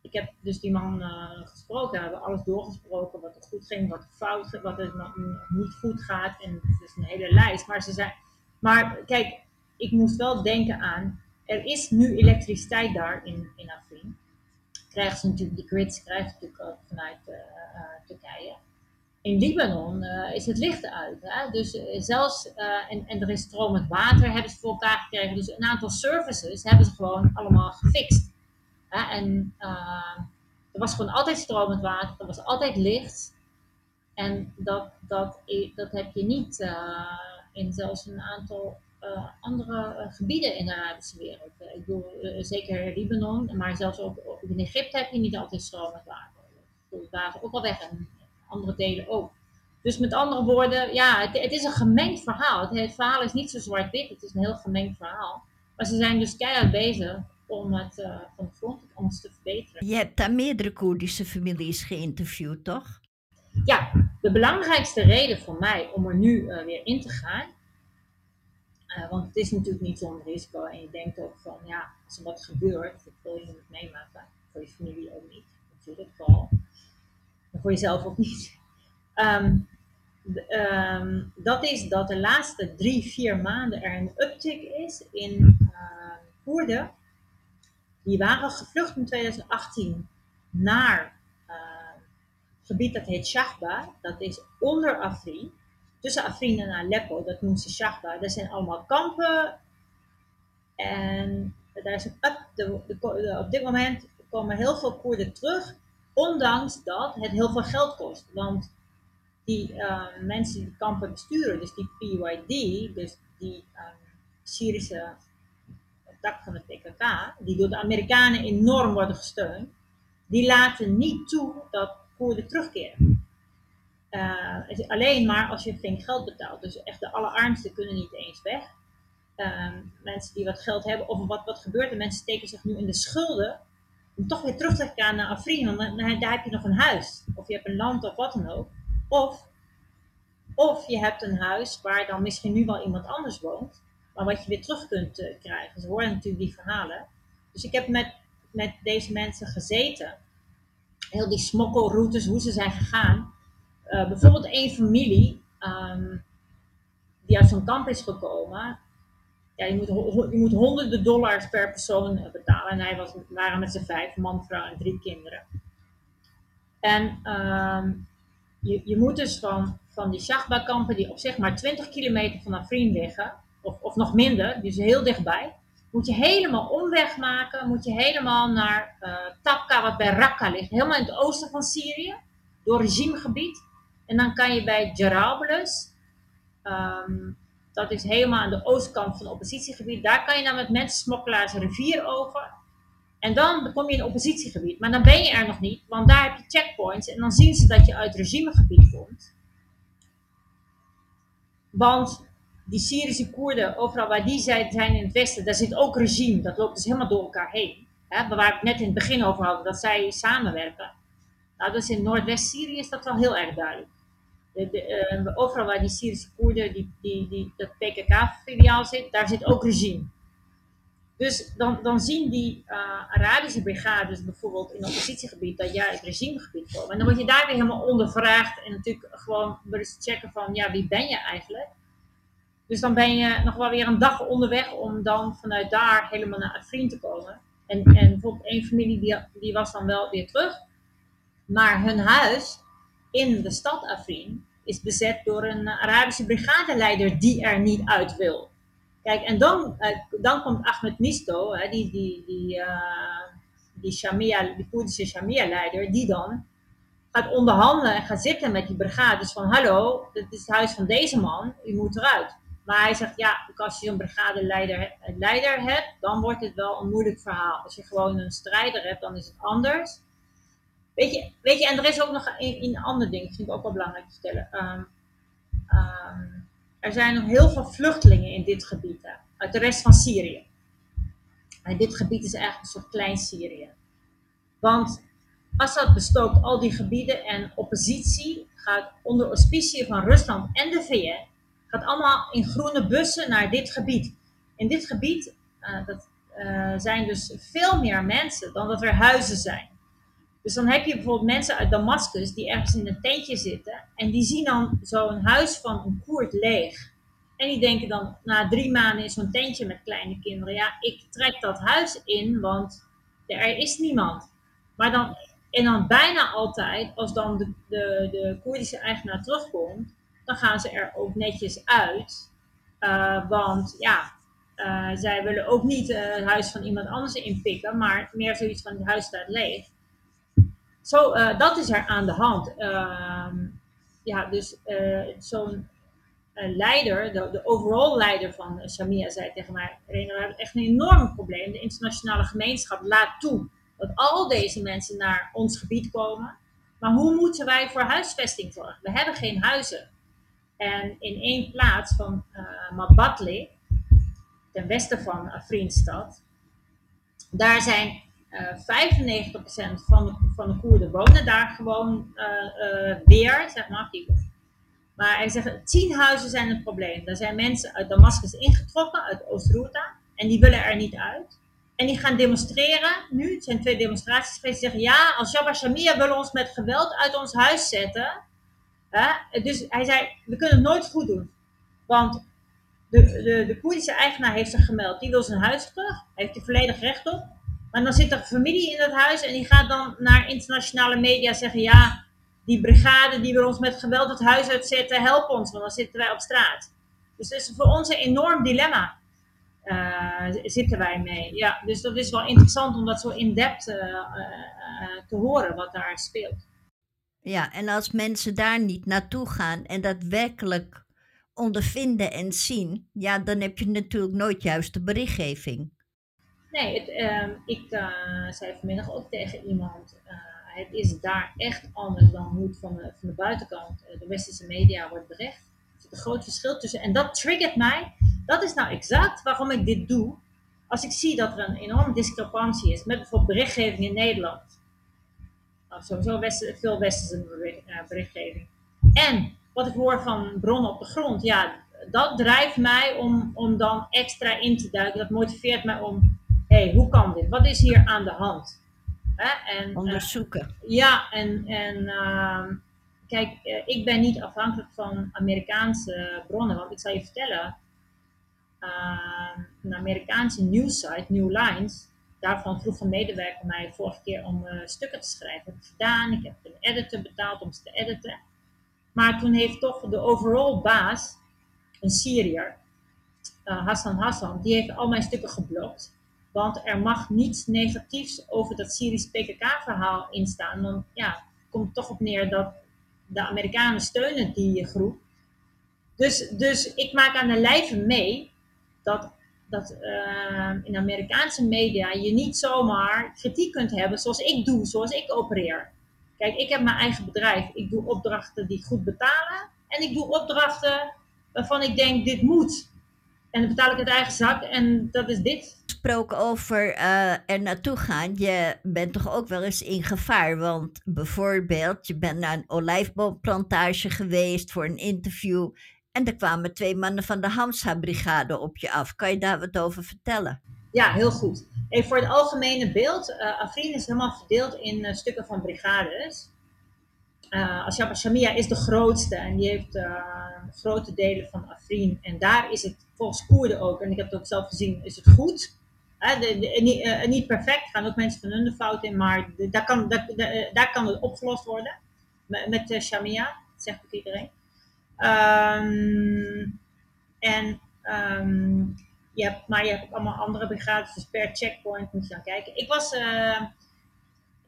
ik heb dus die man gesproken, we hebben alles doorgesproken, wat er goed ging, wat er fout wat er niet goed gaat. En het is een hele lijst. Maar, ze zijn, maar kijk, ik moest wel denken aan, er is nu elektriciteit daar in, in Afrin. Krijgen ze natuurlijk, die grids krijgen ze natuurlijk ook vanuit Turkije in Libanon uh, is het licht uit. Hè? Dus uh, zelfs, uh, en, en er is stromend water, hebben ze voor elkaar gekregen. Dus een aantal services hebben ze gewoon allemaal gefixt. Hè? En er was gewoon altijd stromend water, er was altijd licht. En dat, dat, dat heb je niet in zelfs een aantal andere gebieden in de Arabische wereld. ik bedoel, zeker Libanon, maar zelfs ook in Egypte heb je niet altijd stromend water. Het water ook al weg. En, andere delen ook. Dus met andere woorden, ja, het, het is een gemengd verhaal. Het, verhaal is niet zo zwart-wit, het is een heel gemengd verhaal. Maar ze zijn dus keihard bezig om het uh, van de grond om te verbeteren. Je hebt daar meerdere Koerdische families geïnterviewd, toch? Ja, de belangrijkste reden voor mij om er nu uh, weer in te gaan. Uh, want het is natuurlijk niet zonder risico. En je denkt ook van, ja, als er wat gebeurt, wil je niet meemaken. Voor je familie ook niet, natuurlijk vooral voor jezelf ook niet. Um, um, dat is dat de laatste drie, vier maanden er een uptick is in uh, Koerden. Die waren gevlucht in 2018 naar uh, het gebied dat heet Shahba. Dat is onder Afrin. Tussen Afrin en Aleppo, dat noemt ze Shahba. Dat zijn allemaal kampen. En daar is een op dit moment komen heel veel Koerden terug Ondanks dat het heel veel geld kost. Want die uh, mensen die kampen besturen, dus die PYD, dus die uh, Syrische tak van de PKK, die door de Amerikanen enorm worden gesteund, die laten niet toe dat Koerden terugkeren. Uh, alleen maar als je flink geld betaalt. Dus echt de allerarmsten kunnen niet eens weg. Uh, mensen die wat geld hebben, of wat, wat gebeurt er? Mensen steken zich nu in de schulden toch weer terug te gaan naar Afrin, want daar heb je nog een huis. Of je hebt een land of wat dan ook. Of, of je hebt een huis waar dan misschien nu wel iemand anders woont, maar wat je weer terug kunt uh, krijgen. Ze horen natuurlijk die verhalen. Dus ik heb met, met deze mensen gezeten. Heel die smokkelroutes, hoe ze zijn gegaan. Uh, bijvoorbeeld één familie um, die uit zo'n kamp is gekomen ja, je, moet, je moet honderden dollars per persoon eh, betalen. En hij was, waren met z'n vijf, man, vrouw en drie kinderen. En uh, je, je moet dus van, van die Shachba-kampen, die op zich maar 20 kilometer van Afrin liggen, of, of nog minder, dus heel dichtbij, moet je helemaal omweg maken, moet je helemaal naar uh, wat bij Raqqa ligt, helemaal in het oosten van Syrië, door regimegebied. En dan kan je bij Jarablus, um, dat is helemaal aan de oostkant van het oppositiegebied. Daar kan je dan met mensensmokkelaars een rivier over. En dan kom je in het oppositiegebied. Maar dan ben je er nog niet, want daar heb je checkpoints. En dan zien ze dat je uit regimegebied komt. Want die Syrische Koerden, overal waar die zijn in het westen, daar zit ook regime. Dat loopt dus helemaal door elkaar heen. Waar we het net in het begin over hadden, dat zij samenwerken. Nou, dus in Noordwest-Syrië is dat wel heel erg duidelijk de, uh, overal waar die Syrische Koerden, die, die, die, dat PKK-filiaal zit, daar zit ook regime. Dus dan, dan zien die uh, Arabische brigades bijvoorbeeld in het oppositiegebied dat jij het regimegebied komen. En dan word je daar weer helemaal ondervraagd en natuurlijk gewoon eens checken van, ja, wie ben je eigenlijk? Dus dan ben je nog wel weer een dag onderweg om dan vanuit daar helemaal naar Afrin te komen. En, en bijvoorbeeld één familie die, die was dan wel weer terug. Maar hun huis in de stad Afrin is bezet door een Arabische brigadeleider die er niet uit wil. Kijk, en dan, uh, dan komt Ahmed Misto, die, die, die, uh, die, Shamia, die Koerdische Shamia-leider, die dan gaat onderhandelen en gaat zitten met die brigades van hallo, dit is het huis van deze man, u moet eruit. Maar hij zegt, ja, als je zo'n brigadeleider leider hebt, dan wordt het wel een moeilijk verhaal. Als je gewoon een strijder hebt, dan is het anders. Weet je, weet je en er is ook nog een, ander ding, vind ik ook wel belangrijk te vertellen. Ehm, ehm, er zijn nog heel veel vluchtelingen in dit gebied, uit de rest van Syrië. En dit gebied is eigenlijk een soort klein Syrië. Want Assad bestookt al die gebieden en oppositie gaat onder auspicie van Rusland en de VN, gaat allemaal in groene bussen naar dit gebied. In dit gebied uh, dat, uh, zijn dus veel meer mensen dan dat er huizen zijn. Dus dan heb je bijvoorbeeld mensen uit Damascus die ergens in een tentje zitten en die zien dan zo'n huis van een Koerd leeg. En die denken dan na drie maanden in zo'n tentje met kleine kinderen, ja, ik trek dat huis in, want er is niemand. Maar dan, en dan bijna altijd, als dan de, de, de Koerdische eigenaar terugkomt, dan gaan ze er ook netjes uit. Uh, want ja, uh, zij willen ook niet uh, het huis van iemand anders inpikken, maar meer zoiets van het huis staat leeg. Zo, dat is er aan de hand. Ehm, ja, dus zo'n leider, de, overall leider van Shamia, zei tegen mij: Reno, we hebben echt een enorm probleem. De internationale gemeenschap laat toe dat al deze mensen naar ons gebied komen. Maar hoe moeten wij voor huisvesting zorgen? We hebben geen huizen. En in één plaats van Mabatli, ten westen van Afrinstad, daar zijn uh, 95% van de, van de Koerden wonen daar gewoon uh, weer, zeg maar. Maar hij zegt, tien huizen zijn het probleem. Er zijn mensen uit Damascus ingetrokken, uit Oost-Routa, en die willen er niet uit. En die gaan demonstreren nu. Het zijn twee demonstraties geweest. Die zeggen, ja, als Jabba Shamia wil ons met geweld uit ons huis zetten. Hè? Dus hij zei, we kunnen het nooit goed doen. Want de, de, de Koerdische eigenaar heeft zich gemeld. Die wil zijn huis terug. Hij heeft er volledig recht op. Maar dan zit er familie in dat huis. En die gaat dan naar internationale media zeggen, ja, die brigade die wil ons met geweld het huis uitzetten. Help ons, want dan zitten wij op straat. Dus het is voor ons een enorm dilemma. Uh, zitten wij mee. Ja, dus dat is wel interessant om dat zo in depth uh, uh, te horen wat daar speelt. Ja, en als mensen daar niet naartoe gaan en dat werkelijk ondervinden en zien, ja, dan heb je natuurlijk nooit juist de berichtgeving. Nee, het, ehm, ik zei vanmiddag ook tegen iemand, het is daar echt anders dan hoe het van de, van de buitenkant, de westerse media wordt bericht. Er zit een groot verschil tussen. En dat triggert mij dat is nou exact waarom ik dit doe. Als ik zie dat er een enorme discrepantie is met bijvoorbeeld berichtgeving in Nederland. Of sowieso veel westerse eh, berichtgeving. En wat ik hoor van bronnen op de grond. Ja, dat drijft mij om, om dan extra in te duiken. Dat motiveert mij om, hey, hoe kan dit? Wat is hier aan de hand? Hè? En, Onderzoeken. Uh, ja, en, en uh, kijk, uh, ik ben niet afhankelijk van Amerikaanse bronnen. Want ik zal je vertellen, uh, een Amerikaanse nieuwssite, New Lines. Daarvan vroeg een medewerker mij vorige keer om uh, stukken te schrijven. Dat heb ik gedaan. Ik heb een editor betaald om ze te editen. Maar toen heeft toch de overall baas, een Syriër, Hassan Hassan, die heeft al mijn stukken geblokt. Want er mag niets negatiefs over dat Syrisch PKK-verhaal instaan. Want ja, het komt toch op neer dat de Amerikanen steunen die groep. Dus, dus ik maak aan de lijve mee dat, dat uh, in Amerikaanse media je niet zomaar kritiek kunt hebben zoals ik doe, zoals ik opereer. Kijk, ik heb mijn eigen bedrijf. Ik doe opdrachten die goed betalen. En ik doe opdrachten waarvan ik denk, dit moet. En dan betaal ik uit eigen zak en dat is dit. Gesproken over uh, er naartoe gaan, je bent toch ook wel eens in gevaar. Want bijvoorbeeld, je bent naar een olijfboomplantage geweest voor een interview. En er kwamen twee mannen van de Hamsa-brigade op je af. Kan je daar wat over vertellen? Ja, heel goed. Even voor het algemene beeld. Uh, Afrin is helemaal verdeeld in uh, stukken van brigades. Uh, Ashab Shamia is de grootste en die heeft grote delen van Afrin. En daar is het volgens Koerden ook, en ik heb het ook zelf gezien, is het goed. De, niet, niet, perfect, gaan ook mensen van hun de fout in, maar daar, kan, daar kan het opgelost worden met, met Shamia, dat zegt ook iedereen. Um, en um, je hebt, maar je hebt allemaal andere brigades, dus per checkpoint moet je dan kijken. Ik was, uh,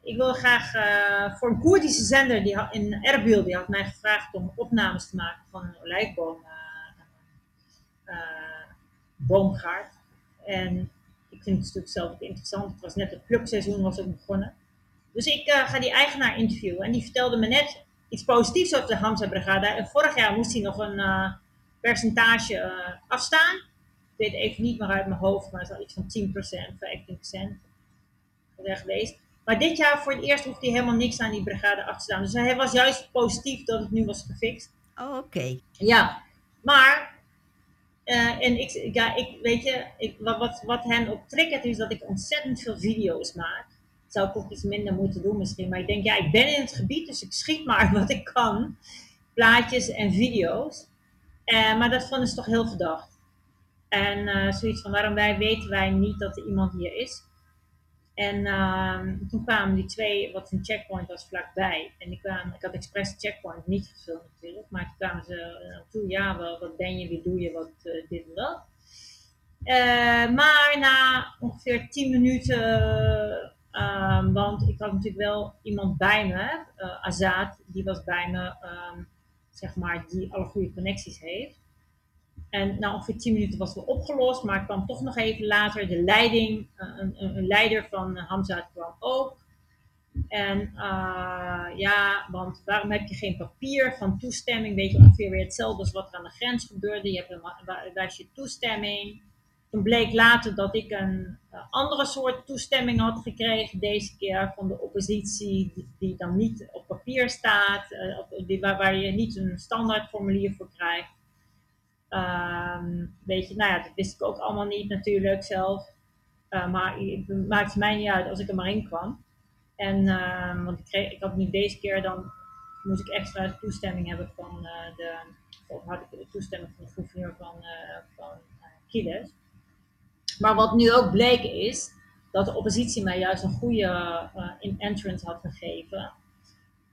ik wil graag uh, voor een Koerdische zender die in Erbil, die had mij gevraagd om opnames te maken van een olijfboom. Uh, boomgaard. En ik vind het stuk zelf ook interessant. Het was net het plukseizoen was ook begonnen. Dus ik ga die eigenaar interviewen. En die vertelde me net iets positiefs over de Hamza Brigade. En vorig jaar moest hij nog een percentage afstaan. Ik weet even niet meer uit mijn hoofd, maar het al iets van 10%, 15% geweest. Maar dit jaar voor het eerst hoeft hij helemaal niks aan die brigade af te staan. Dus hij was juist positief dat het nu was gefixt. Oh, oké. Ja, maar, uh, en ik, ja, ik, weet je, ik, wat, wat, wat hen op triggert is dat ik ontzettend veel video's maak. Zou ik ook iets minder moeten doen misschien. Maar ik denk, ja, ik ben in het gebied, dus ik schiet maar wat ik kan. Plaatjes en video's. Uh, maar dat vonden ze toch heel verdacht. En uh, zoiets van, waarom wij weten wij niet dat er iemand hier is? En uh, toen kwamen die twee, wat een checkpoint was, vlakbij. En die kwamen, ik had expres checkpoint niet gefilmd natuurlijk, maar toen kwamen ze naartoe, ja, wel, wat ben je, wie doe je, wat uh, dit en dat. Uh, maar na ongeveer 10 minuten, ehm, want ik had natuurlijk wel iemand bij me, Azad, die was bij me, um, zeg maar, die alle goede connecties heeft. En na ongeveer 10 minuten was het opgelost, maar kwam toch nog even later de leiding, eh, een, een, een leider van Hamza kwam ook. En uh, ja, want waarom heb je geen papier van toestemming? Weet je ongeveer weer hetzelfde als wat er aan de grens gebeurde. Je hebt een, waar is je toestemming? Toen bleek later dat ik een andere soort toestemming had gekregen, deze keer van de oppositie, die, dan niet op papier staat, die, waar, waar je niet een standaard formulier voor krijgt. Um, weet je, nou ja, dat wist ik ook allemaal niet natuurlijk zelf. Uh, maar het maakte mij niet uit als ik er maar in kwam. En, uh, want ik, kreeg, ik had nu deze keer dan, moest ik extra toestemming hebben van uh, de, had ik de toestemming van de gouverneur van, uh, van Kiles. Maar wat nu ook bleek is, dat de oppositie mij juist een goede entrance had gegeven.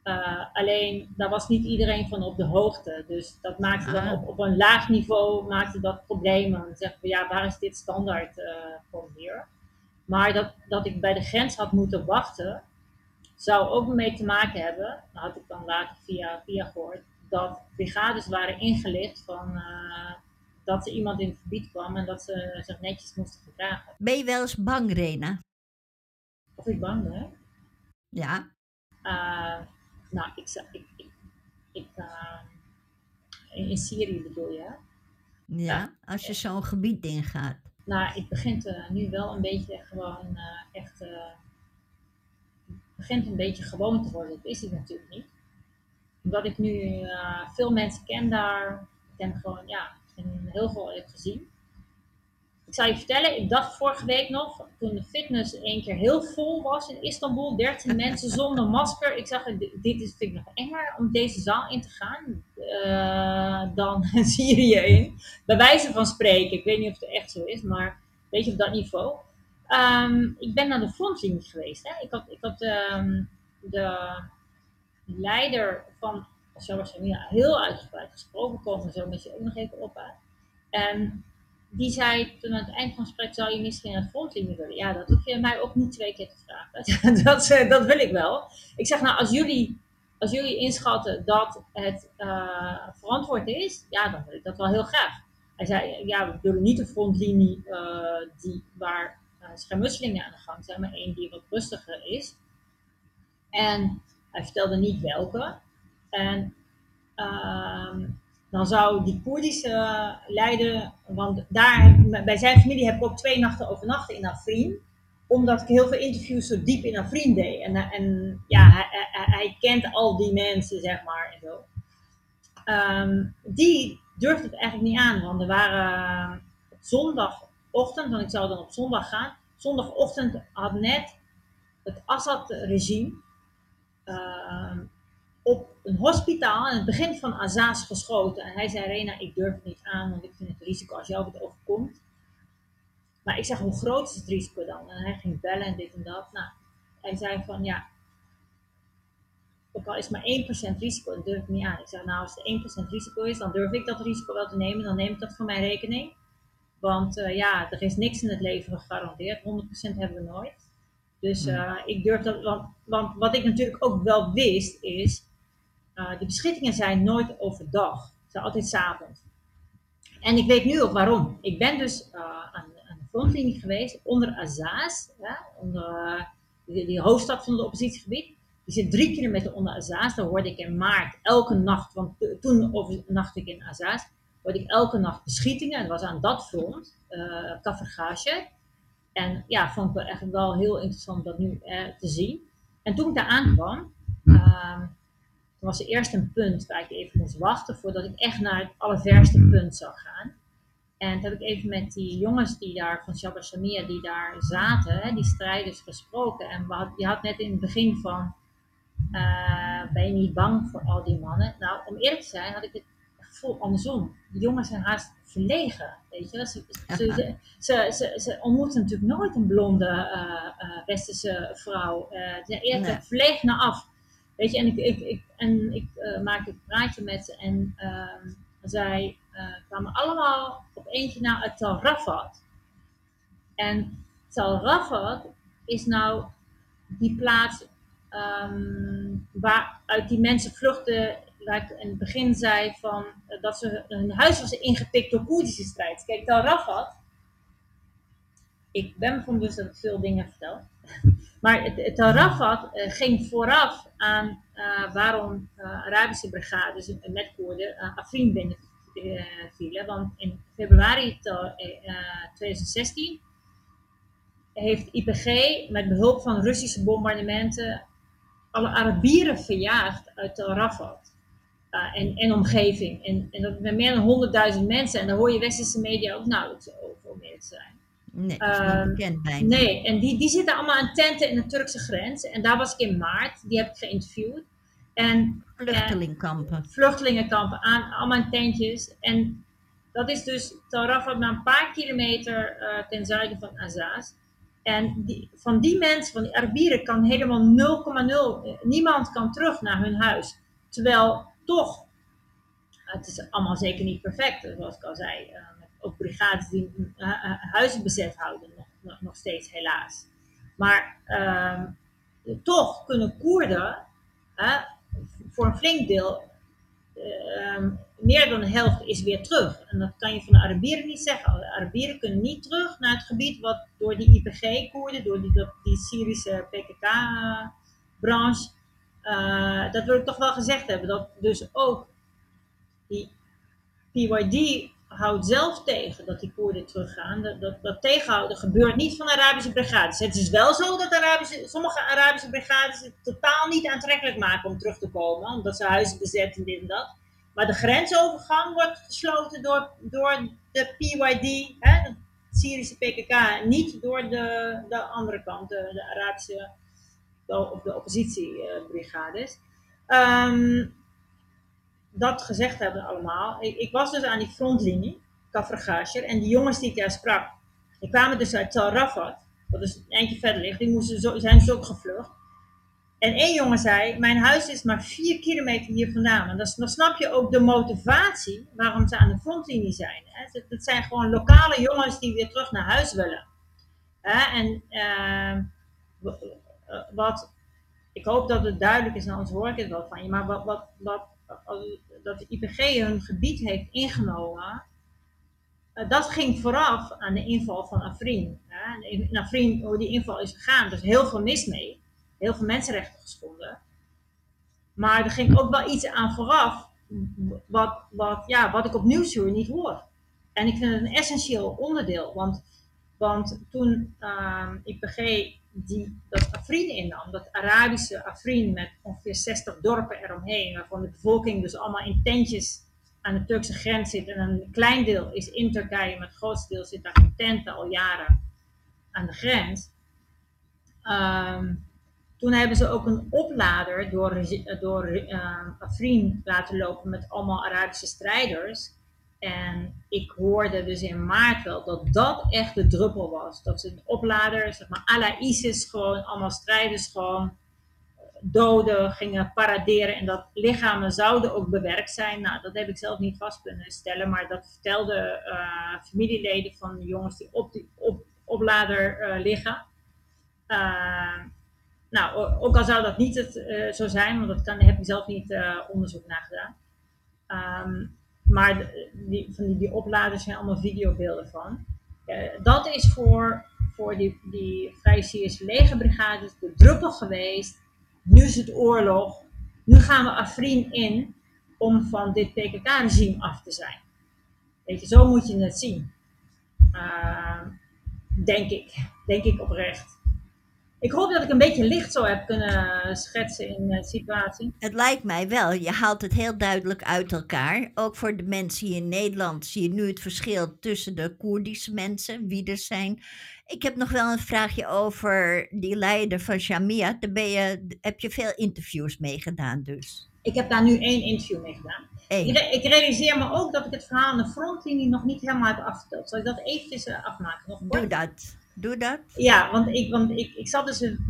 Uh, alleen daar was niet iedereen van op de hoogte. Dus dat maakte dan ah. op, op een laag niveau maakte dat problemen. Dan zeggen we ja, waar is dit standaard uh, formulier? Maar dat, dat ik bij de grens had moeten wachten, zou ook mee te maken hebben, dat had ik dan later via, via gehoord, dat brigades waren ingelicht van uh, dat er iemand in het gebied kwam en dat ze zich netjes moesten gedragen. Ben je wel eens bang, Rena? Of ik bang ben? Ja. Nou, ik, ik, ik, ik uh, in Syrië bedoel je? Ja, als je zo'n gebied ingaat. Nou, het begint uh, nu wel een beetje gewoon uh, echt. het begint een beetje gewoon te worden. Dat is het natuurlijk niet. Omdat ik nu veel mensen ken daar. Ik ken gewoon, ja, heel veel heb gezien. Ik zal je vertellen, ik dacht vorige week nog, toen de fitness één keer heel vol was in Istanbul, 13 mensen zonder masker. Ik zag, dit is, vind ik nog enger om deze zaal in te gaan uh, dan Syrië in. Bij wijze van spreken, ik weet niet of het echt zo is, maar weet je op dat niveau. Um, ik ben naar de frontlinie geweest. Hè. Ik had, ik had um, de leider van Shawashamiya heel uitgebreid gesproken, komen zo met je ook nog even op. Hè. En die zei toen aan het eind van het gesprek, zou je misschien een frontlinie willen? Ja, dat hoef je mij ook niet twee keer te vragen. dat, eh, dat wil ik wel. Ik zeg, nou, als jullie, als jullie inschatten dat het uh, verantwoord is, ja, dan wil ik dat wel heel graag. Hij zei, ja, we willen niet een frontlinie uh, die, waar uh, schermutselingen aan de gang zijn, maar één die wat rustiger is. En hij vertelde niet welke. En uh, dan zou die Koerdische leider, want daar, bij zijn familie heb ik ook twee nachten overnachten in Afrin, omdat ik heel veel interviews zo diep in Afrin deed. En, en ja, hij, kent al die mensen, zeg maar, en zo. Um, die durfde het eigenlijk niet aan, want er waren zondagochtend, want ik zou dan op zondag gaan, zondagochtend had net het Assad-regime uh, op een hospitaal aan het begin van Azaz geschoten. En hij zei, Rena, ik durf het niet aan, want ik vind het risico als jou het overkomt. Maar ik zeg, hoe groot is het risico dan? En hij ging bellen en dit en dat. Nou, hij zei van, ja, ook al is maar 1% risico, dan durf ik niet aan. Ik zeg, nou, als het 1% risico is, dan durf ik dat risico wel te nemen. Dan neem ik dat voor mijn rekening. Want uh, ja, er is niks in het leven gegarandeerd. 100% hebben we nooit. Dus uh, ik durf dat, want, want wat ik natuurlijk ook wel wist, is de beschittingen zijn nooit overdag. Ze zijn altijd s'avonds. En ik weet nu ook waarom. Ik ben dus uh, aan, aan, de frontlinie geweest onder Azaz, ja, onder die, die, hoofdstad van het oppositiegebied. Die zit drie kilometer onder Azaz. Daar hoorde ik in maart elke nacht, want toen overnachtte ik in Azaz, hoorde ik elke nacht beschietingen. En dat was aan dat front, uh, En ja, vond ik wel echt wel heel interessant dat nu uh, te zien. En toen ik daar aankwam, uh, toen was er eerst een punt waar ik even moest wachten voordat ik echt naar het allerverste punt zou gaan. En toen heb ik even met die jongens die daar van Shabbat die daar zaten, hè, die strijders gesproken. En had, je had net in het begin van, uh, ben je niet bang voor al die mannen? Nou, om eerlijk te zijn had ik het vol andersom. Die jongens zijn haast verlegen, weet je. Ze, ze, ze, ze, ontmoeten natuurlijk nooit een blonde uh, uh, westerse vrouw. Ze zijn eerder nee. verlegen af. Weet je, en ik, ik, ik, en ik maakte een praatje met ze en ehm, zij kwamen allemaal op eentje na uit Tal. En Tal Rafat is nou die plaats um, waaruit die mensen vluchten waar ik in het begin zei van, uh, dat ze hun huis was ingepikt door Koerdische strijd. Kijk, Tal Rafat, ik ben me van bewust dat ik veel dingen vertel, maar het, het Rafat uh, ging vooraf aan uh, waarom Arabische brigades met Koerden Afrin binnen vielen. Want in februari 2016 heeft IPG met behulp van Russische bombardementen alle Arabieren verjaagd uit Tel Rafat. En, en omgeving. En, en dat met meer dan 100.000 mensen. En daar hoor je westerse media ook nauwelijks over om meer te zijn. Nee, dat is niet ehm, bekend bijna. Nee, en die, die zitten allemaal aan tenten in de Turkse grens. En daar was ik in maart, die heb ik geïnterviewd. En, vluchtelingenkampen. En vluchtelingenkampen, aan, allemaal in tentjes. En dat is dus Tel Rafat maar een paar kilometer uh, ten zuiden van Azaz. En die, van die mensen, van die Arabieren, kan helemaal 0,0, niemand kan terug naar hun huis. Terwijl toch, het is allemaal zeker niet perfect, zoals ik al zei. Uh, ook brigades die uh, huizen bezet houden, nog, nog, steeds helaas. Maar uh, toch kunnen Koerden voor een flink deel, ehm, meer dan de helft is weer terug. En dat kan je van de Arabieren niet zeggen. De Arabieren kunnen niet terug naar het gebied wat door die IPG-Koerden, door die, die Syrische PKK-branche, uh, dat wil ik toch wel gezegd hebben. Dat dus ook die PYD houdt zelf tegen dat die Koerden teruggaan. Dat, dat, tegenhouden gebeurt niet van Arabische brigades. Het is wel zo dat Arabische, sommige Arabische brigades het totaal niet aantrekkelijk maken om terug te komen. Omdat ze huizen bezetten en dit en dat. Maar de grensovergang wordt gesloten door, door de PYD, de Syrische PKK. Niet door de, de andere kant, de, de Arabische of de oppositiebrigades. Um, dat gezegd hebben allemaal. Ik, ik, was dus aan die frontlinie, Kafragasher, en die jongens die ik daar sprak, die kwamen dus uit Tal Rafat, dat is een eindje verder ligt, die moesten zijn dus ook gevlucht. En één jongen zei, mijn huis is maar vier kilometer hier vandaan. En dan snap je ook de motivatie waarom ze aan de frontlinie zijn. Hè. Het, zijn gewoon lokale jongens die weer terug naar huis willen. En uh, uh, wat, ik hoop dat het duidelijk is, anders hoor ik het wel van je, maar wat, wat, wat, dat de IPG hun gebied heeft ingenomen, uh, dat ging vooraf aan de inval van Afrin. In Afrin, hoe die inval is gegaan, is heel veel mis mee, heel veel mensenrechten geschonden. Maar er ging ook wel iets aan vooraf, wat, wat, ja, wat ik op nieuwsuur niet hoor. En ik vind het een essentieel onderdeel, want, want toen uh, IPG die dat Afrin innam, dat Arabische Afrin met ongeveer 60 dorpen eromheen, waarvan de bevolking dus allemaal in tentjes aan de Turkse grens zit. En een klein deel is in Turkije, maar het grootste deel zit daar in tenten al jaren aan de grens. Um, toen hebben ze ook een oplader door, door uh, Afrin laten lopen met allemaal Arabische strijders. En ik hoorde dus in maart wel dat dat echt de druppel was. Dat ze een oplader, zeg maar, à la ISIS, gewoon allemaal strijders gewoon eh, doden, gingen paraderen. En dat lichamen zouden ook bewerkt zijn. Nou, dat heb ik zelf niet vast kunnen stellen. Maar dat vertelden uh, familieleden van de jongens die op die op, oplader uh, liggen. Uh, nou, ook al zou dat niet het, zo zijn, want dat kan, heb ik zelf niet onderzoek naar gedaan. Um, maar die, van die, die opladers zijn allemaal videobeelden van. dat is voor, voor die, die Vrije Syrische legerbrigades de druppel geweest. Nu is het oorlog. Nu gaan we Afrin in om van dit PKK-regime af te zijn. Weet je, zo moet je het zien. Uh, denk ik. Denk ik oprecht. Ik hoop dat ik een beetje licht zo heb kunnen schetsen in de situatie. Het lijkt mij wel. Je haalt het heel duidelijk uit elkaar. Ook voor de mensen hier in Nederland zie je nu het verschil tussen de Koerdische mensen, wie er zijn. Ik heb nog wel een vraagje over die leider van Shamia. Daar ben je, heb je veel interviews mee gedaan dus. Ik heb daar nu één interview mee gedaan. Ik, ik, realiseer me ook dat ik het verhaal aan de frontlinie nog niet helemaal heb afgeteld. Zal ik dat eventjes uh, afmaken? Nog Doe dat. Dat. Ja, want ik, want ik, ik zat dus een,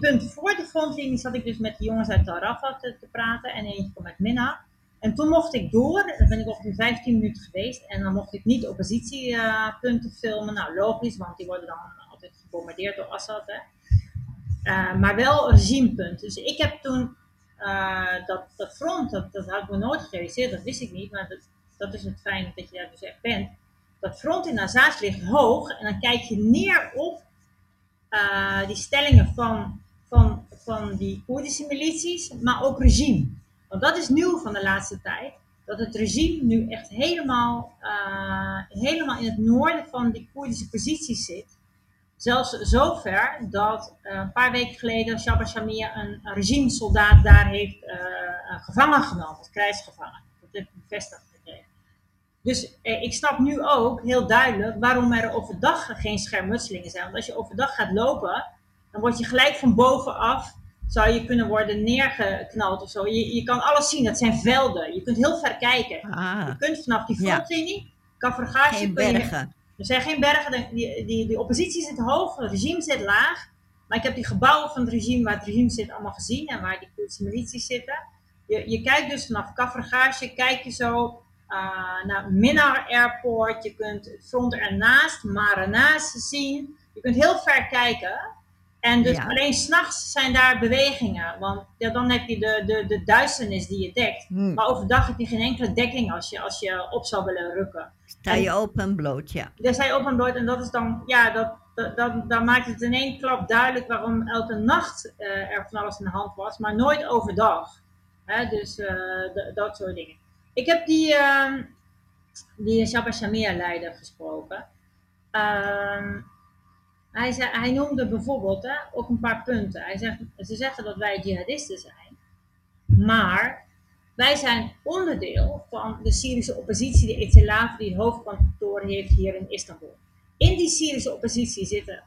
punt voor de frontlinie, zat ik dus met de jongens uit Tarafa te, te praten en eentje kwam met Minna. En toen mocht ik door, dan ben ik ongeveer 15 minuten geweest. En dan mocht ik niet oppositiepunten filmen. Nou, logisch, want die worden dan altijd gebombardeerd door Assad. Hè. Uh, maar wel regimepunten. Dus ik heb toen uh, dat, front, dat, dat had ik me nooit gerealiseerd, dat wist ik niet. Maar dat, dat is het fijne dat je daar dus echt bent dat front in Azaz ligt hoog en dan kijk je neer op uh, die stellingen van, van, van die Koerdische milities, maar ook regime. Want dat is nieuw van de laatste tijd, dat het regime nu echt helemaal, uh, helemaal in het noorden van die Koerdische posities zit. Zelfs zover dat uh, een paar weken geleden Shabba Shamir een, regimesoldaat daar heeft gevangen genomen, krijgsgevangen. Dat heeft bevestigd. Dus eh, ik snap nu ook heel duidelijk waarom er overdag geen schermutselingen zijn. Want als je overdag gaat lopen, dan word je gelijk van bovenaf, zou je kunnen worden neergeknald of zo. Je, je kan alles zien, dat zijn velden. Je kunt heel ver kijken. Ah, je kunt vanaf die frontlinie, ja. Geen bergen. er zijn geen bergen, die, die, die oppositie zit hoog, het regime zit laag. Maar ik heb die gebouwen van het regime, waar het regime zit, allemaal gezien. En waar die Koerdische milities zitten. Je, je kijkt dus vanaf Kafragage, kijk je zo uh, naar Minnar Airport. Je kunt het front ernaast, maar ernaast zien. Je kunt heel ver kijken. En dus ja. alleen s'nachts zijn daar bewegingen. Want ja, dan heb je de, de, de duisternis die je dekt. Hmm. Maar overdag heb je geen enkele dekking als je, als je op zou willen rukken. Sta je open en bloot, ja. Daar sta je open en bloot. En dat is dan, ja, dat, dat, dat, dan maakt het in één klap duidelijk waarom elke nacht uh, er van alles in de hand was. Maar nooit overdag. Hè? Dus uh, dat soort dingen. Ik heb die, uh, die Shabba Shamia-leider gesproken. Uh, hij, zei, hij noemde bijvoorbeeld hè, ook een paar punten. Hij zegt, ze zeggen dat wij jihadisten zijn, maar wij zijn onderdeel van de Syrische oppositie, de Etilaf, die hoofdkantoor heeft hier in Istanbul. In die Syrische oppositie zitten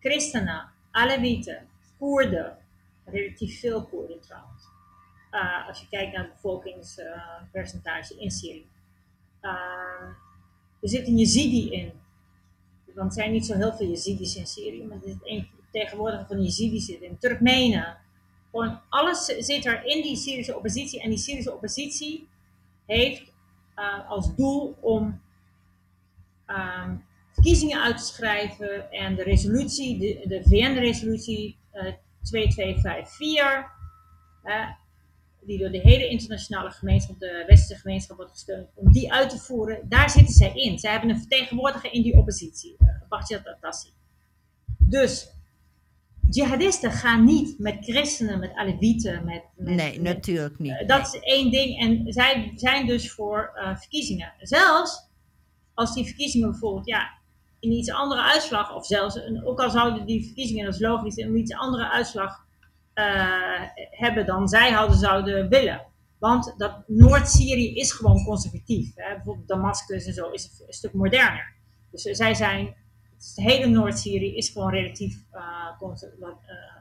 christenen, Alewieten, Koerden, relatief veel Koerden trouwens. Uh, als je kijkt naar het bevolkingspercentage in Syrië. Uh, er zit een Yazidi in. Want er zijn niet zo heel veel Yazidis in Syrië, maar er zit een tegenwoordig van Yazidis in. Turkmenen. Gewoon alles zit er in die Syrische oppositie. En die Syrische oppositie heeft uh, als doel om ehm, verkiezingen uit te schrijven en de resolutie, de, de VN-resolutie 2254 die door de hele internationale gemeenschap, de westerse gemeenschap wordt gesteund, om die uit te voeren, daar zitten zij in. Zij hebben een vertegenwoordiger in die oppositie, uh. Dus jihadisten gaan niet met christenen, met alevieten, met, met Nee, natuurlijk niet. Uh, dat is één ding en zij zijn dus voor uh, verkiezingen. Zelfs als die verkiezingen bijvoorbeeld, ja, in iets andere uitslag, of zelfs, ook al zouden die verkiezingen, dat is logisch, in iets andere uitslag hebben dan zij hadden zouden willen. Want dat Noord-Syrië is gewoon conservatief. Bijvoorbeeld Damascus en zo is een stuk moderner. Dus zij zijn, het hele Noord-Syrië is gewoon relatief uh, wat, uh,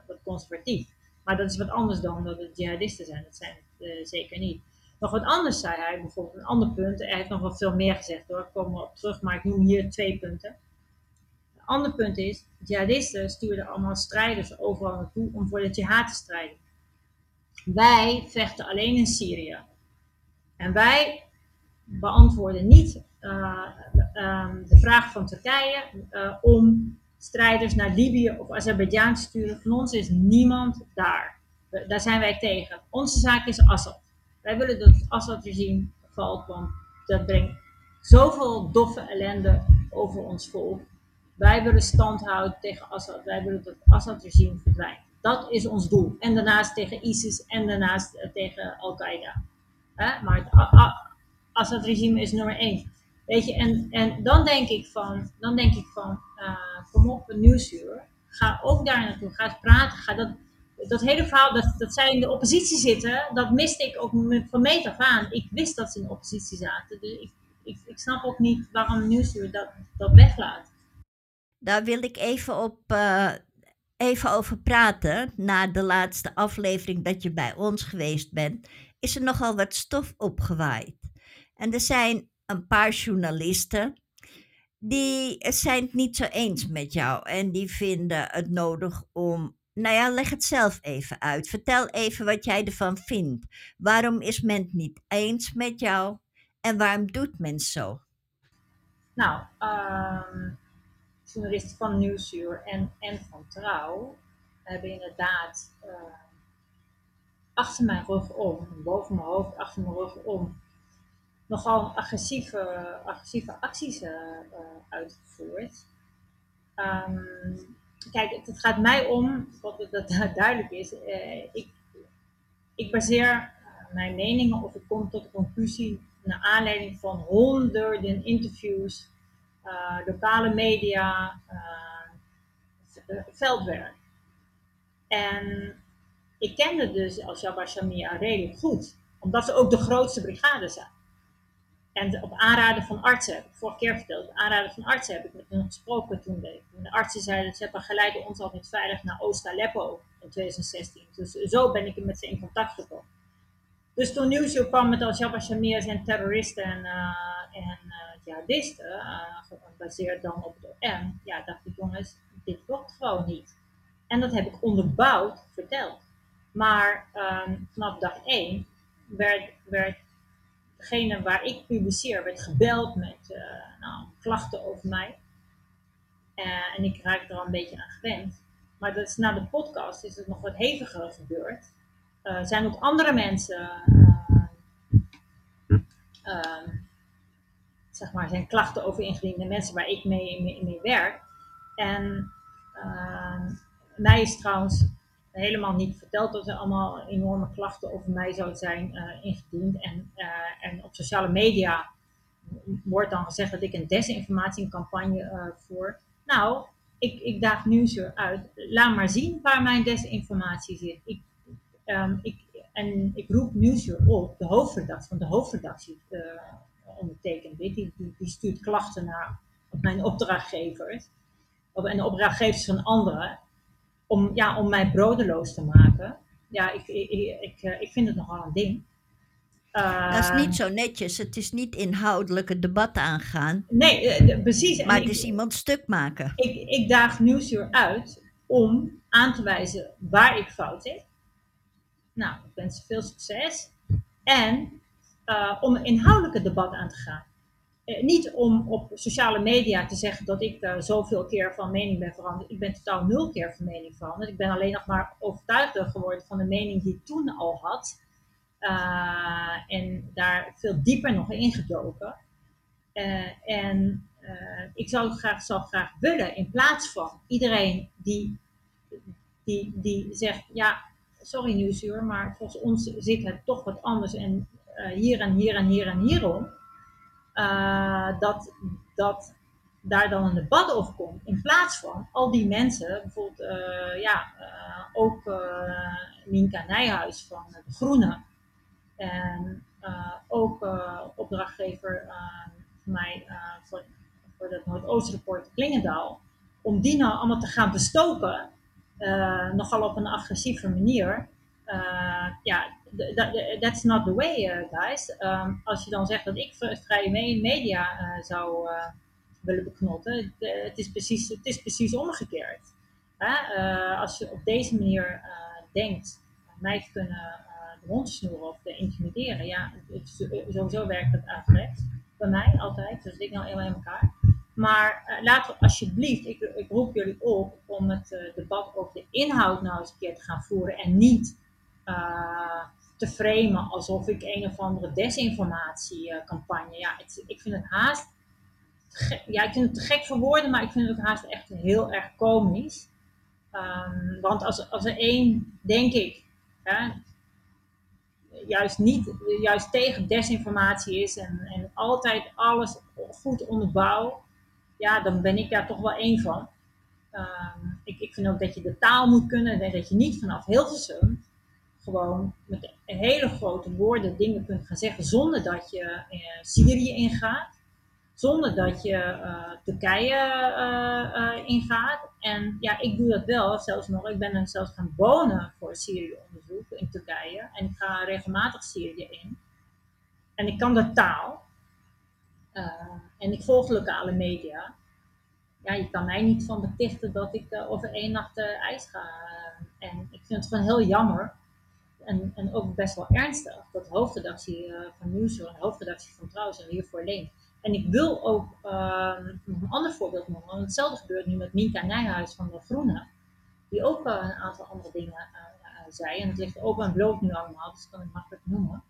wat, conservatief. Maar dat is wat anders dan dat het jihadisten zijn. Dat zijn het zeker niet. Nog wat anders zei hij, bijvoorbeeld een ander punt. Hij heeft nog wat veel meer gezegd hoor, ik kom op terug, maar ik noem hier twee punten ander punt is, jihadisten stuurden allemaal strijders overal naartoe om voor de jihad te strijden. Wij vechten alleen in Syrië. En wij beantwoorden niet uh, um, de vraag van Turkije uh, om strijders naar Libië of Azerbeidzjan te sturen. Van ons is niemand daar. daar zijn wij tegen. Onze zaak is Assad. Wij willen dat het Assad-regime valt, want dat brengt zoveel doffe ellende over ons volk. Wij willen stand houden tegen Assad. Wij willen dat Assad-regime verdwijnt. Dat is ons doel. En daarnaast tegen ISIS en daarnaast eh, tegen Al-Qaeda. Maar het Assad-regime is nummer één. Weet je, en, en dan denk ik van, dan denk ik van uh, kom op, een nieuwsuur. Ga ook daar naartoe. Ga eens praten. Ga dat, dat hele verhaal dat, dat zij in de oppositie zitten, dat miste ik ook van meet af aan. Ik wist dat ze in de oppositie zaten. Dus ik, ik, ik snap ook niet waarom Nieuwsuur dat, dat weglaat. Daar wil ik even, op, uh, even over praten. Na de laatste aflevering dat je bij ons geweest bent, is er nogal wat stof opgewaaid. En er zijn een paar journalisten die zijn het niet zo eens met jou en die vinden het nodig om. Nou ja, leg het zelf even uit. Vertel even wat jij ervan vindt. Waarom is men het niet eens met jou en waarom doet men zo? Nou, um, journalisten van Nieuwsuur en, en van Trouw hebben inderdaad uh, achter mijn rug om, boven mijn hoofd, achter mijn rug om, nogal agressieve, agressieve acties uh, uitgevoerd. Um, kijk, het, gaat mij om, wat dat duidelijk is, ik, ik baseer mijn meningen of ik kom tot de conclusie naar aanleiding van honderden interviews, uh, lokale media, uh, veldwerk. En ik kende dus Al-Shabaab Shamia redelijk goed, omdat ze ook de grootste brigade zijn. En op aanraden van artsen, heb ik vorige keer verteld, op aanraden van artsen heb ik met hen gesproken toen de, de artsen zeiden, ze hebben geleiden ons altijd veilig naar Oost-Aleppo in 2016. Dus zo ben ik met ze in contact gekomen. Dus toen nieuws kwam met Al-Shabaab Shamir zijn terroristen en, en jihadisten, uh, gebaseerd dan op de OM, ja, dacht ik jongens, dit klopt gewoon niet. En dat heb ik onderbouwd verteld. Maar um, vanaf dag 1 werd, werd degene waar ik publiceer, werd gebeld met nou, klachten over mij. en ik raak er al een beetje aan gewend. Maar dat is na de podcast is het nog wat heviger gebeurd. Er zijn ook andere mensen, uh, uh, zeg maar, zijn klachten over ingediend, de mensen waar ik mee, werk. En ehm, mij is trouwens helemaal niet verteld dat er allemaal enorme klachten over mij zouden zijn uh, ingediend. En, uh, en op sociale media wordt dan gezegd dat ik een desinformatiecampagne uh, voer. Nou, ik, ik daag nu uit. Laat maar zien waar mijn desinformatie zit. Ik Um, ik, en ik roep Nieuwsuur op, de hoofdredactie, van de hoofdredactie ondertekent dit, die, die, die, stuurt klachten naar mijn opdrachtgevers en de opdrachtgevers van anderen, om, ja, om mij brodeloos te maken. Ja, ik, ik, ik, ik vind het nogal een ding. Uh, dat is niet zo netjes. Het is niet inhoudelijke debat aangaan. Nee, uh, precies. Maar en het is iemand stuk maken. Ik, ik daag Nieuwsuur uit om aan te wijzen waar ik fout heb. Nou, ik wens veel succes. En uh, om een inhoudelijke debat aan te gaan. Uh, niet om op sociale media te zeggen dat ik uh, zoveel keer van mening ben veranderd. Ik ben totaal nul keer van mening veranderd. Ik ben alleen nog maar overtuigder geworden van de mening die ik toen al had. en daar veel dieper nog in gedoken. en ik zou graag, zou graag willen, in plaats van iedereen die, die, die zegt, ja, sorry Nieuwsuur, maar volgens ons zit het toch wat anders en hier en hier en hier en hierom. Uh, dat, dat daar dan een debat over komt. In plaats van al die mensen, bijvoorbeeld uh, ja, ook Minka Nijhuis van De Groene. En ook opdrachtgever van mij voor, voor het Noordoostrepport Klingendaal. Om die nou allemaal te gaan bestoken uh, nogal op een agressieve manier. Uh, ja, that's not the way, uh, guys. Um, als je dan zegt dat ik vrije media zou willen beknotten, het, is precies, het is precies omgekeerd. als je op deze manier denkt mij te kunnen de mond snoeren of te intimideren, ja, sowieso werkt het averechts. Bij mij altijd, dus ik nou helemaal in elkaar. Maar uh, laten we alsjeblieft, ik, ik, roep jullie op om het debat over de inhoud nou eens een keer te gaan voeren en niet uh, te framen alsof ik een of andere desinformatiecampagne. Ja, ik vind het haast. Ja, ik vind het te gek voor woorden, maar ik vind het ook haast echt heel erg komisch. Um, want als, als er één, denk ik, juist niet, juist tegen desinformatie is en, en altijd alles goed onderbouw, ja, dan ben ik daar toch wel één van. Um, ik, ik vind ook dat je de taal moet kunnen en dat je niet vanaf heel veel gewoon met hele grote woorden dingen kunt gaan zeggen zonder dat je uh, Syrië ingaat, zonder dat je uh, Turkije uh, ingaat. En ja, ik doe dat wel, zelfs nog. Ik ben zelfs gaan wonen voor Syrië-onderzoek in Turkije en ik ga regelmatig Syrië in. En ik kan de taal en ik volg lokale media. Ja, je kan mij niet van betichten dat ik over één nacht ijs ga. en ik vind het gewoon heel jammer en, en ook best wel ernstig, dat hoofdredactie uh, van Nieuwsuur de hoofdredactie van Trouw zich hiervoor leent. En ik wil ook uh, nog een ander voorbeeld noemen, want hetzelfde gebeurt nu met Minka Nijhuis van de Groene, die ook uh, een aantal andere dingen uh, zei. En het ligt open en bloot nu allemaal, dus dat kan ik makkelijk noemen.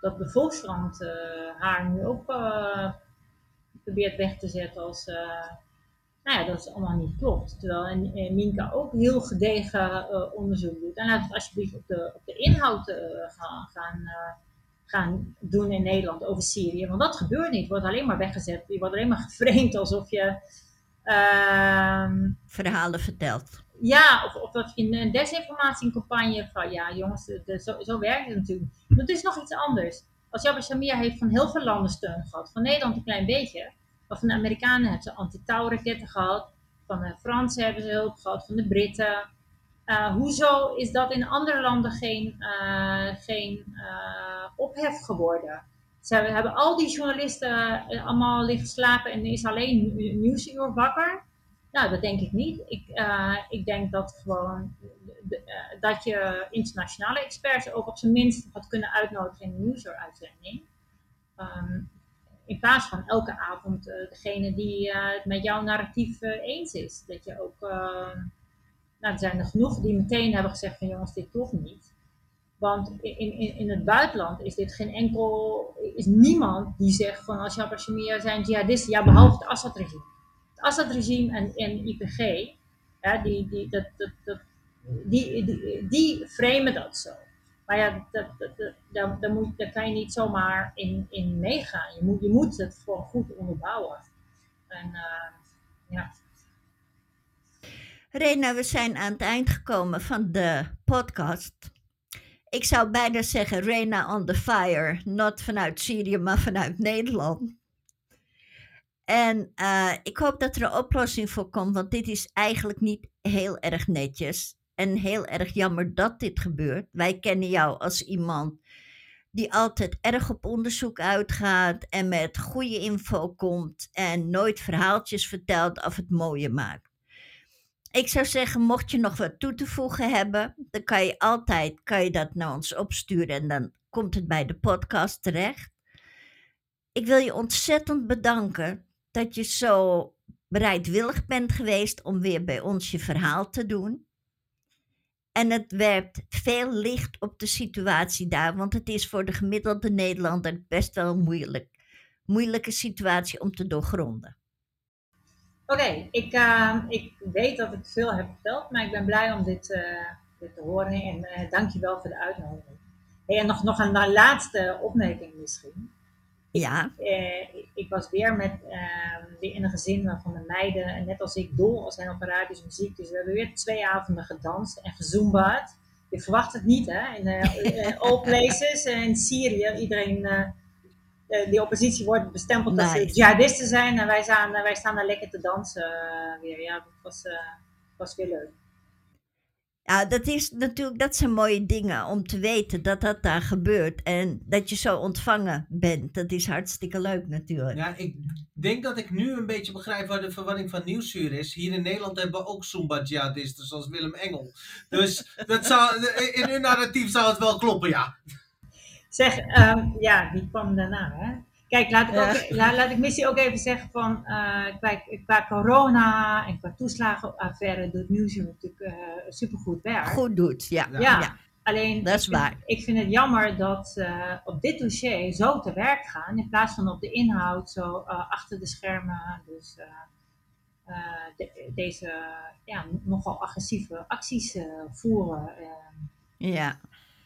Dat de Volkskrant haar nu ook probeert weg te zetten als nou ja, dat is allemaal niet klopt. Terwijl en, en Minka ook heel gedegen uh, onderzoek doet. En laat het alsjeblieft op de, op de inhoud uh, gaan, gaan, uh, gaan doen in Nederland over Syrië. Want dat gebeurt niet. Je wordt alleen maar weggezet. Je wordt alleen maar geframed alsof je... Ehm, Verhalen vertelt. Ja, of, of dat je een desinformatiecampagne van... Ja, jongens, de, zo, zo werkt het natuurlijk. Maar het is nog iets anders. Als Jabba Shamir heeft van heel veel landen steun gehad. Van Nederland een klein beetje van de Amerikanen hebben ze anti-touwraketten gehad. Van de Fransen hebben ze hulp gehad. Van de Britten. Uh, hoezo is dat in andere landen geen, uh, geen uh, ophef geworden? Ze hebben al die journalisten allemaal liggen slapen en is alleen Nieuwsuur wakker? Nou, dat denk ik niet. Ik, ik denk dat gewoon dat je internationale experts ook op zijn minst had kunnen uitnodigen in een nieuwsuur-uitzending. Um, in plaats van elke avond uh, degene die het met jouw narratief uh, eens is. Dat je ook, nou er zijn er genoeg die meteen hebben gezegd van jongens, dit toch niet. Want in, in, in het buitenland is dit geen enkel, is niemand die zegt van als Jabbar zijn jihadisten, ja behalve het Assad-regime. Het Assad-regime en, en IPG, ja, die, die, dat, dat, dat, die, die, die framen dat zo. Maar ja, dat, dat, dat, moet, daar kan je niet zomaar in, in meegaan. Je moet, je moet het gewoon goed onderbouwen. En uh, ja. Rena, we zijn aan het eind gekomen van de podcast. Ik zou bijna zeggen Rena on the fire. Not vanuit Syrië, maar vanuit Nederland. En uh, ik hoop dat er een oplossing voor komt, want dit is eigenlijk niet heel erg netjes. En heel erg jammer dat dit gebeurt. Wij kennen jou als iemand die altijd erg op onderzoek uitgaat en met goede info komt en nooit verhaaltjes vertelt of het mooier maakt. Ik zou zeggen, mocht je nog wat toe te voegen hebben, dan kan je altijd kan je dat naar ons opsturen en dan komt het bij de podcast terecht. Ik wil je ontzettend bedanken dat je zo bereidwillig bent geweest om weer bij ons je verhaal te doen. En het werpt veel licht op de situatie daar, want het is voor de gemiddelde Nederlander best wel een moeilijk, moeilijke situatie om te doorgronden. Oké, ik, uh, ik weet dat ik veel heb verteld, maar ik ben blij om dit, uh, dit te horen en uh, dank je wel voor de uitnodiging. Hey, en nog, nog een laatste opmerking misschien. Ja. Eh, ik was weer met uh, weer in een gezin van de meiden, en net als ik, dol zijn op Arabische muziek. Dus we hebben weer twee avonden gedanst en gezoombaard. Je verwacht het niet, hè? In uh, all places, in Syrië, iedereen, die oppositie wordt bestempeld nice. dat ze jihadisten zijn. En wij staan, wij staan daar lekker te dansen weer. Ja, dat was, was weer leuk. Ja, dat is natuurlijk, dat zijn mooie dingen om te weten dat dat daar gebeurt en dat je zo ontvangen bent. Dat is hartstikke leuk natuurlijk. Ja, ik denk dat ik nu een beetje begrijp waar de verwarring van nieuwsuur is. Hier in Nederland hebben we ook Zumba-jihadisten zoals Willem Engel. Dus dat zou, in uw narratief zou het wel kloppen, ja. Zeg, um, ja, die kwam daarna, hè? Kijk, laat ik, ook, laat, laat ik missie ook even zeggen van uh, qua, qua, corona en qua toeslagenaffaire doet Nieuwsuur natuurlijk uh, supergoed werk. Goed doet, ja. ja. ja. Alleen, Dat is ik vind, waar. ik vind het jammer dat uh, op dit dossier zo te werk gaan, in plaats van op de inhoud zo uh, achter de schermen, dus uh, de, deze ja, nogal agressieve acties voeren. ja,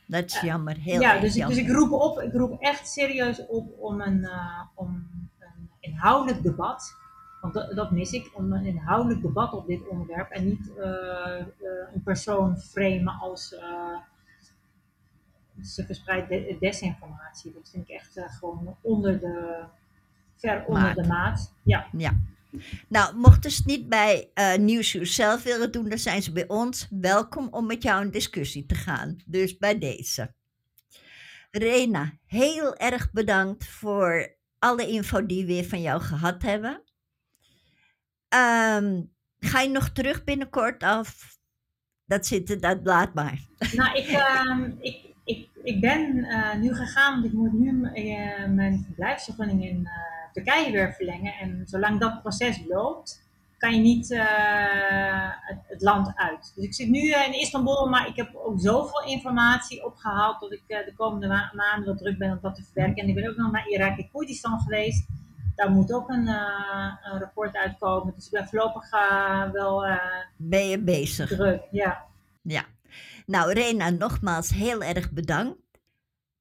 dat is jammer. Heel ja, erg dus, jammer. dus ik roep op, ik roep echt serieus op om een, om een inhoudelijk debat want dat, dat, mis ik, om een inhoudelijk debat op dit onderwerp en niet uh, uh, een persoon framen als ze verspreidt de, desinformatie. Dat vind ik echt gewoon onder de, ver onder maat. de maat. Ja. ja. Nou, mochten ze het niet bij uh, Nieuwsuur zelf willen doen, dan zijn ze bij ons welkom om met jou in discussie te gaan. Dus bij deze. Rena, heel erg bedankt voor alle info die we weer van jou gehad hebben. Um, ga je nog terug binnenkort of dat zit dat laat maar. Nou, ik, uh, ik, ik, ik ben uh, nu gegaan, want ik moet nu uh, mijn verblijfsvergunning in Turkije weer verlengen. En zolang dat proces loopt, kan je niet het, het, land uit. Dus ik zit nu in Istanbul, maar ik heb ook zoveel informatie opgehaald dat ik de komende ma maanden wel druk ben om dat te verwerken. En ik ben ook nog naar Irak en Koerdistan geweest daar moet ook een, uh, een, rapport uitkomen. Dus ik ben voorlopig wel. Ben je bezig? Druk, ja. Ja. Nou, Rena, nogmaals heel erg bedankt.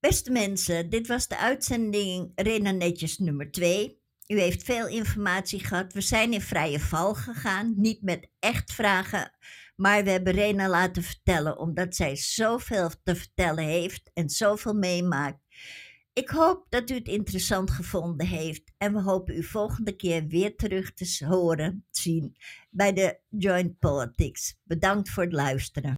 Beste mensen, dit was de uitzending Rena Netjes nummer 2. U heeft veel informatie gehad. We zijn in vrije val gegaan, niet met echt vragen. Maar we hebben Rena laten vertellen, omdat zij zoveel te vertellen heeft en zoveel meemaakt. Ik hoop dat u het interessant gevonden heeft en we hopen u volgende keer weer terug te horen, zien bij de Joint Politics. Bedankt voor het luisteren.